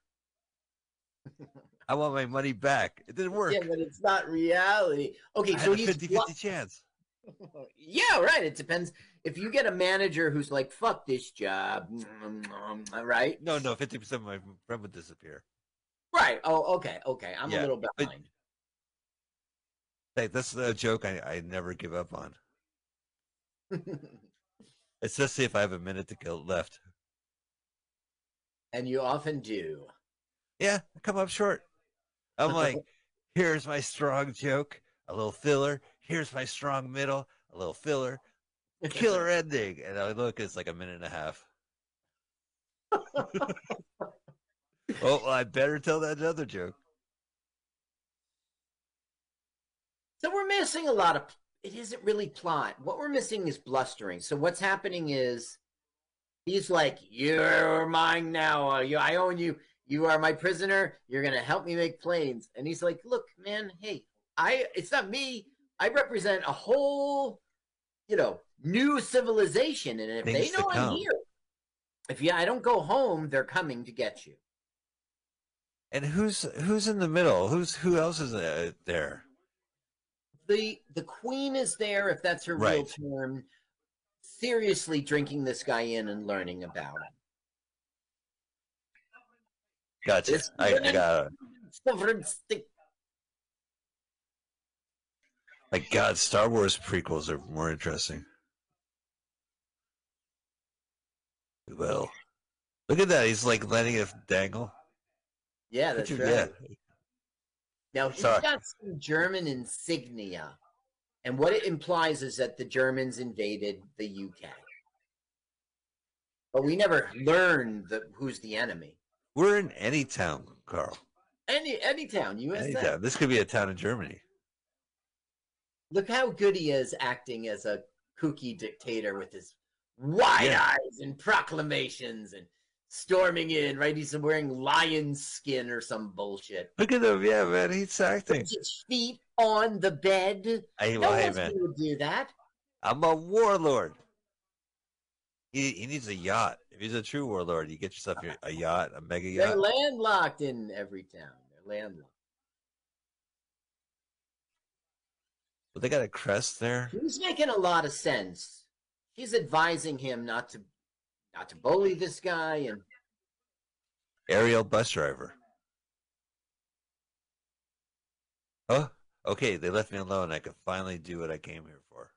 I want my money back. It didn't work. Yeah, but it's not reality. Okay, I so he's 50 blo- 50 chance. <laughs> yeah, right. It depends if you get a manager who's like, "Fuck this job," <laughs> right? No, no, 50% of my friend would disappear. Right. Oh, okay, okay. I'm Yeah, a little but- behind. Hey, that's a joke I, I never give up on. <laughs> Especially if I have a minute to go left. and you often do. Yeah, I come up short. I'm like, <laughs> here's my strong joke, a little filler. Here's my strong middle, a little filler. Killer <laughs> ending. And I look, it's like a minute and a half. oh, well, I better tell that other joke. So we're missing a lot of. It isn't really plot. What we're missing is blustering. So what's happening is, he's like, "You're mine now. Uh, you, I own you. You are my prisoner. You're gonna help me make planes." And he's like, "Look, man. Hey, I. It's not me. I represent a whole, you know, new civilization. And if Things they know I'm come. here, if yeah, I don't go home, they're coming to get you." And who's who's in the middle? Who's who else is uh, there? The the queen is there if that's her real term seriously drinking this guy in and learning about him Gotcha. It's- I, I got it. <laughs> My God, Star Wars prequels are more interesting. Well, look at that. He's like letting it dangle. yeah that's at right that. Now he's Sorry. got some german insignia and what it implies is that the germans invaded the uk but we never learned the, who's the enemy We're in any town, Carl. any any town usa Any town. This could be a town in Germany. look how good he is acting as a kooky dictator with his wide Yeah. eyes and proclamations and storming in, right? He's wearing lion skin or some bullshit. Look at him. Yeah, man. He's acting. Puts his feet on the bed. Hey, No hey, man. gonna do that. I'm a warlord. He, he needs a yacht. If he's a true warlord, you get yourself your, a yacht, a mega yacht. They're landlocked in every town. They're landlocked. But they got a crest there. He's making a lot of sense. He's advising him not to not to bully this guy and Aerial bus driver. Oh, okay. They left me alone. I could finally do what I came here for.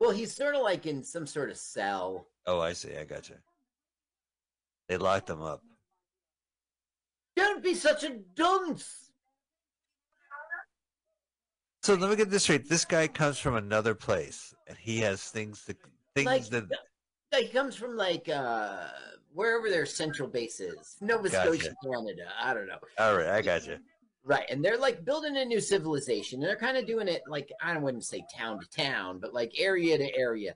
well, he's sort of like in some sort of cell. Oh, I see. I got you. They locked him up. Don't be such a dunce. So let me get this straight. This guy comes from another place, and he has things to things Like, that. He comes from like uh wherever their central base is, Nova Gotcha. Scotia, Canada. I don't know. All right, I got you. Right, and they're like building a new civilization, and they're kind of doing it like I wouldn't say town to town, but like area to area.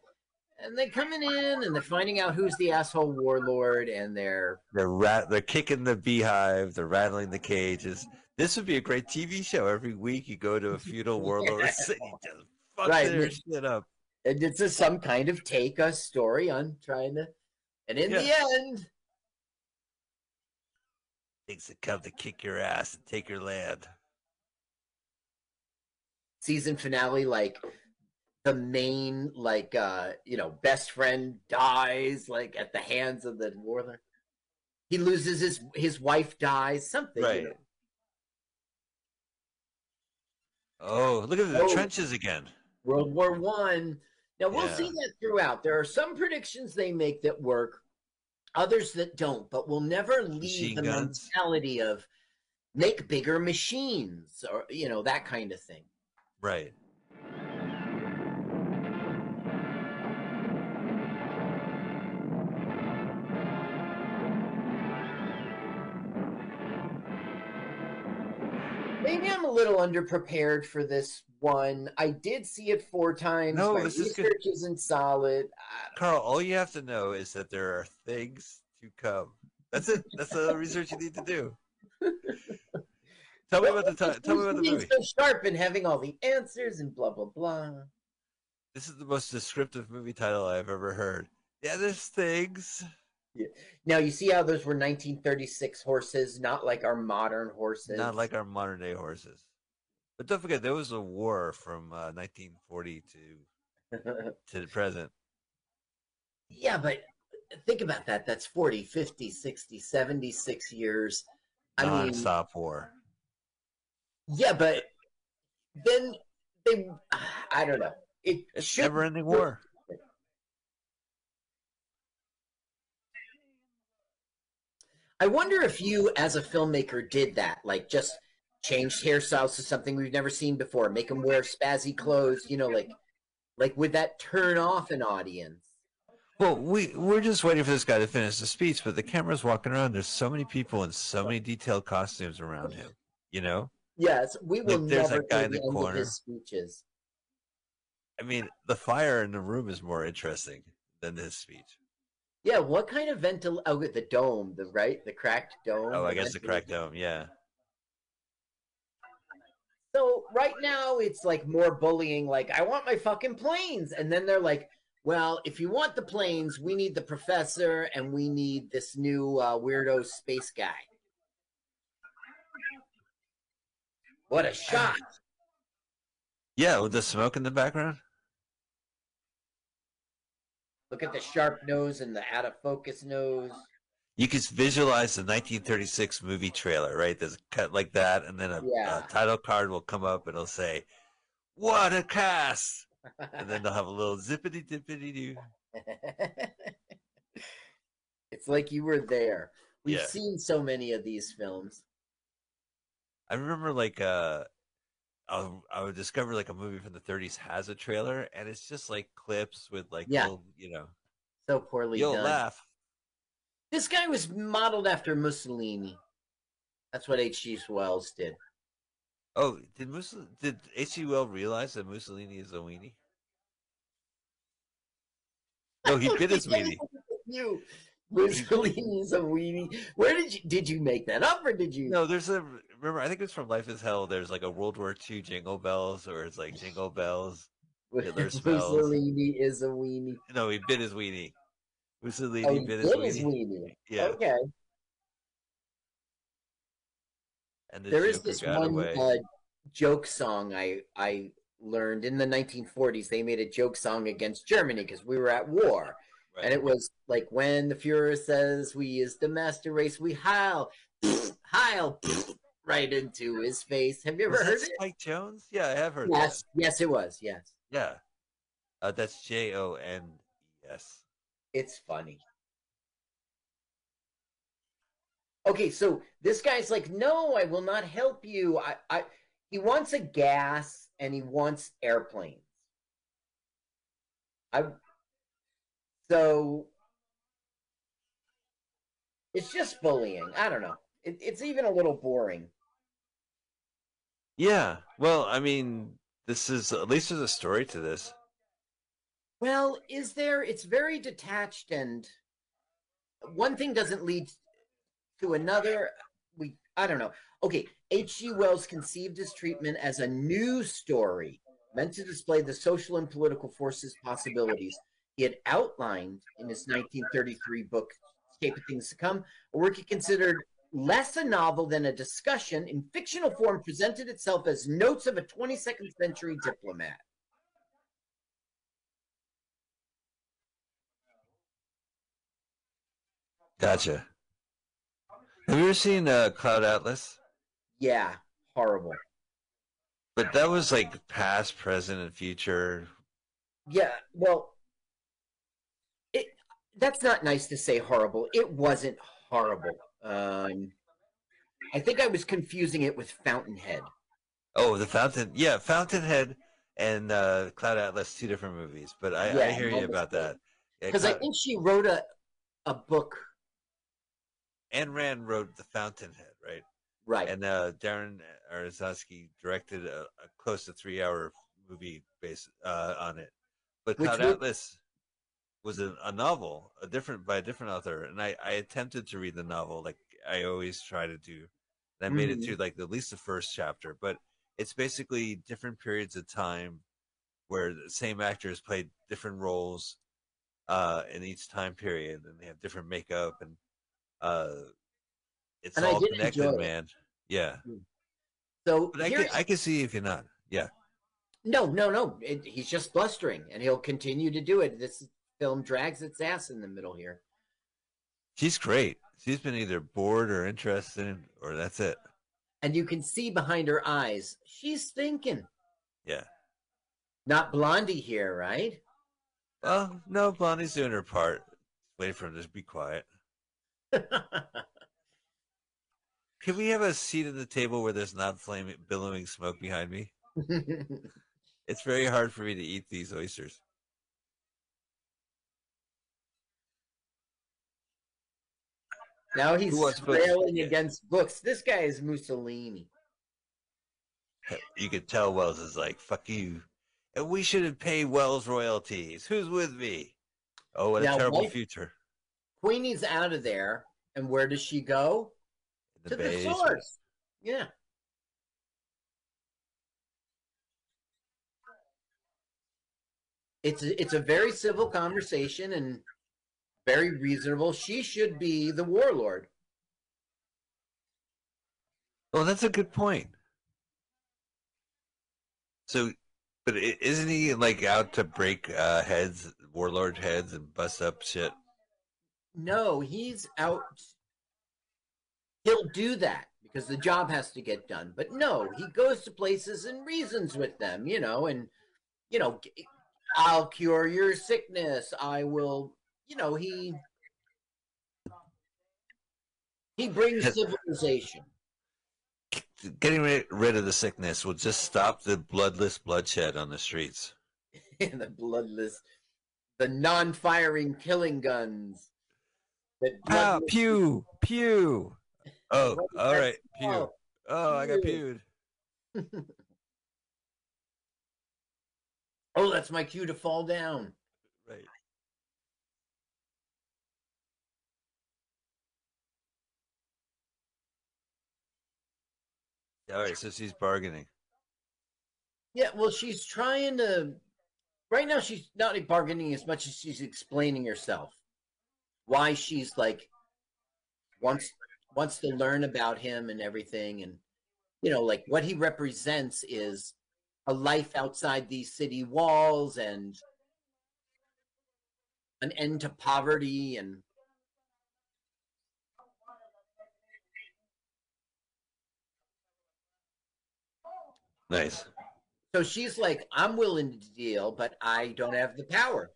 and they're coming in and they're finding out who's the asshole warlord, and they're They're rat. They're kicking the beehive. They're rattling the cages. This would be a great TV show. Every week you go to a feudal warlord <laughs> city, just fuck Right, their shit up. And it's a, some kind of take us story on trying to, and in the end, Things that come to kick your ass and take your land. season finale like the main like uh you know best friend dies like at the hands of the warlord he loses his his wife dies something you Right. know. Oh, look at the Oh. trenches again. world war one now we'll Yeah. see that throughout there are some predictions they make that work others that don't but we'll never leave Machine the guns? mentality of make bigger machines or you know that kind of thing Right. Little underprepared for this one. I did see it four times. No, My this is research isn't solid. Carl, all you have to know is that there are things to come. That's it. That's the research you need to do. <laughs> Tell me about the ti- tell me about the movie. so sharp and having all the answers and blah blah blah. This is the most descriptive movie title I've ever heard. Yeah, there's things. Yeah. Now you see how those were 1936 horses, not like our modern horses. Not like our modern day horses. But don't forget, there was a war from uh, 1940 to <laughs> to the present. yeah, but think about that. That's 40, 50, 60, 76 years. I mean, Non-stop war. yeah, but then they, I don't know. It It's should never-ending war. I wonder if you, as a filmmaker, did that. Like, just changed hairstyles to something we've never seen before. Make them wear spazzy clothes. You know, like, like would that turn off an audience? Well, we we're just waiting for this guy to finish the speech, but the camera's walking around. There's so many people in so many detailed costumes around him. You know, Yes, we will Like, there's never that guy in the the corner. his speeches. I mean, the fire in the room is more interesting than his speech. Yeah, what kind of ventil? Oh, the dome, the right, the cracked dome. Oh, I guess the cracked dome. Yeah. So right now it's like more bullying. Like I want my fucking planes, and then they're like, "Well, if you want the planes, we need the professor, and we need this new uh, weirdo space guy." What a shot! Yeah, with the smoke in the background. Look at the sharp nose and the out of focus nose. You can visualize the 1936 movie trailer, right? There's a cut like that, and then a, Yeah. a title card will come up and it'll say, "What a cast!" and then they'll have a little zippity dippity doo. <laughs> it's like you were there. We've Yeah. seen so many of these films. I remember like uh, I I would discover like a movie from the 30s has a trailer, and it's just like clips with like Yeah. little, you know, So poorly you'll done. laugh. This guy was modeled after Mussolini. That's what H.G. Wells did. Oh, did Mussolini, did H.G. Wells realize that Mussolini is a weenie? No, he bit his <laughs> weenie. You Mussolini's a weenie. Where did you did you make that up or did you? No, there's a remember. I think it's from Life in Hell. There's like a World War II Jingle Bells, or it's like Jingle Bells. <laughs> Hitler smells. Mussolini is a weenie. No, he bit his weenie. Mussolini Oh, he bit his did weenie. his. Yeah, Okay. and the There is this one uh, joke song I I learned in the 1940s. They made a joke song against Germany because we were at war. Right. And it was like when the Fuhrer says we is the master race, we heil, <sniffs> heil, <sniffs> right into his face. Have you ever Was that heard it? Spike Jones? Yeah, I have heard Yes, yes, it was. Yes. Yeah, uh, that's J O N E S. it's funny. Okay, so this guy's like, no, I will not help you. I, I, he wants a gas and he wants airplanes. I, so it's just bullying. I don't know. It, it's even a little boring. Yeah. Well, I mean, this is at least there's a story to this. Well, is there? It's very detached, and one thing doesn't lead to another. We, I don't know. Okay, H.G. Wells conceived his treatment as a new story meant to display the social and political forces possibilities he had outlined in his 1933 book, The Shape of Things to Come, a work he considered less a novel than a discussion in fictional form presented itself as notes of a 22nd century diplomat. Gotcha. Have you ever seen uh, Cloud Atlas? Yeah, horrible. But that was like past, present, and future. Yeah, well, it that's not nice to say horrible. It wasn't horrible. Um, I think I was confusing it with Fountainhead. Oh, the Fountain. Yeah, Fountainhead and uh, Cloud Atlas, two different movies. But I, I hear you about that. Yeah, Because I think she wrote a a book, Ayn Rand wrote The Fountainhead, right? right? And uh, Darren Aronofsky directed a, a close to three-hour movie based uh, on it. But Which Cloud would- Atlas was a, a novel, a different by a different author, and I, I attempted to read the novel like I always try to do. And I made it Mhm. through like at least the first chapter, but it's basically different periods of time where the same actors played different roles uh, in each time period, and they have different makeup and uh, it's And all connected, man. Yeah. So But I can, I can see if you're not. Yeah. no, no, no. It, he's just blustering, and he'll continue to do it. This film drags its ass in the middle here. She's great. She's been either bored or interested, or that's it. And you can see behind her eyes, she's thinking. Yeah. Not Blondie here, right? Well, no, Blondie's doing her part. Wait for him to be quiet. <laughs> Can we have a seat at the table where there's not flaming, billowing smoke behind me? <laughs> It's very hard for me to eat these oysters. now he's railing against books. This guy is Mussolini. You could tell Wells is like, fuck you. And we shouldn't pay Wells royalties. Who's with me? Oh, what a terrible what- future. Queenie's out of there, and where does she go? The to the source. Yeah. It's a, it's a very civil conversation and very reasonable. She should be the warlord. Well, that's a good point. So, but isn't he like out to break uh, heads, warlord heads, and bust up shit? No, he's out. He'll do that because the job has to get done. But no, he goes to places and reasons with them, you know, and, you know, I'll cure your sickness. I will, you know, he. He brings civilization. Getting rid, rid of the sickness will just stop the bloodless bloodshed on the streets. <laughs> the bloodless, the non-firing killing guns. The Pow, bloodless- pew, pew. Oh, all right, all that pew. Oh, I got pewed. <laughs> Oh, that's my cue to fall down. Right. All right, so she's bargaining. Yeah, well, she's trying to. Right now, she's not bargaining as much as she's explaining herself. Why she's like wants wants to learn about him and everything, and you know, like what he represents is a life outside these city walls and an end to poverty and Nice. so she's like i'm willing to deal but i don't have the power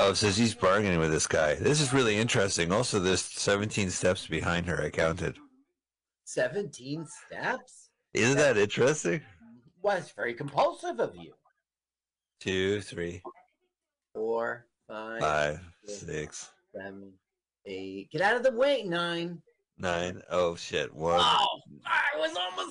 Oh, so she's bargaining with this guy. This is really interesting. Also, there's 17 steps behind her. I counted. 17 steps Isn't that interesting? well it's very compulsive of you Two, three, four five five, six, seven eight get out of the way nine nine. Oh shit! One. oh i was almost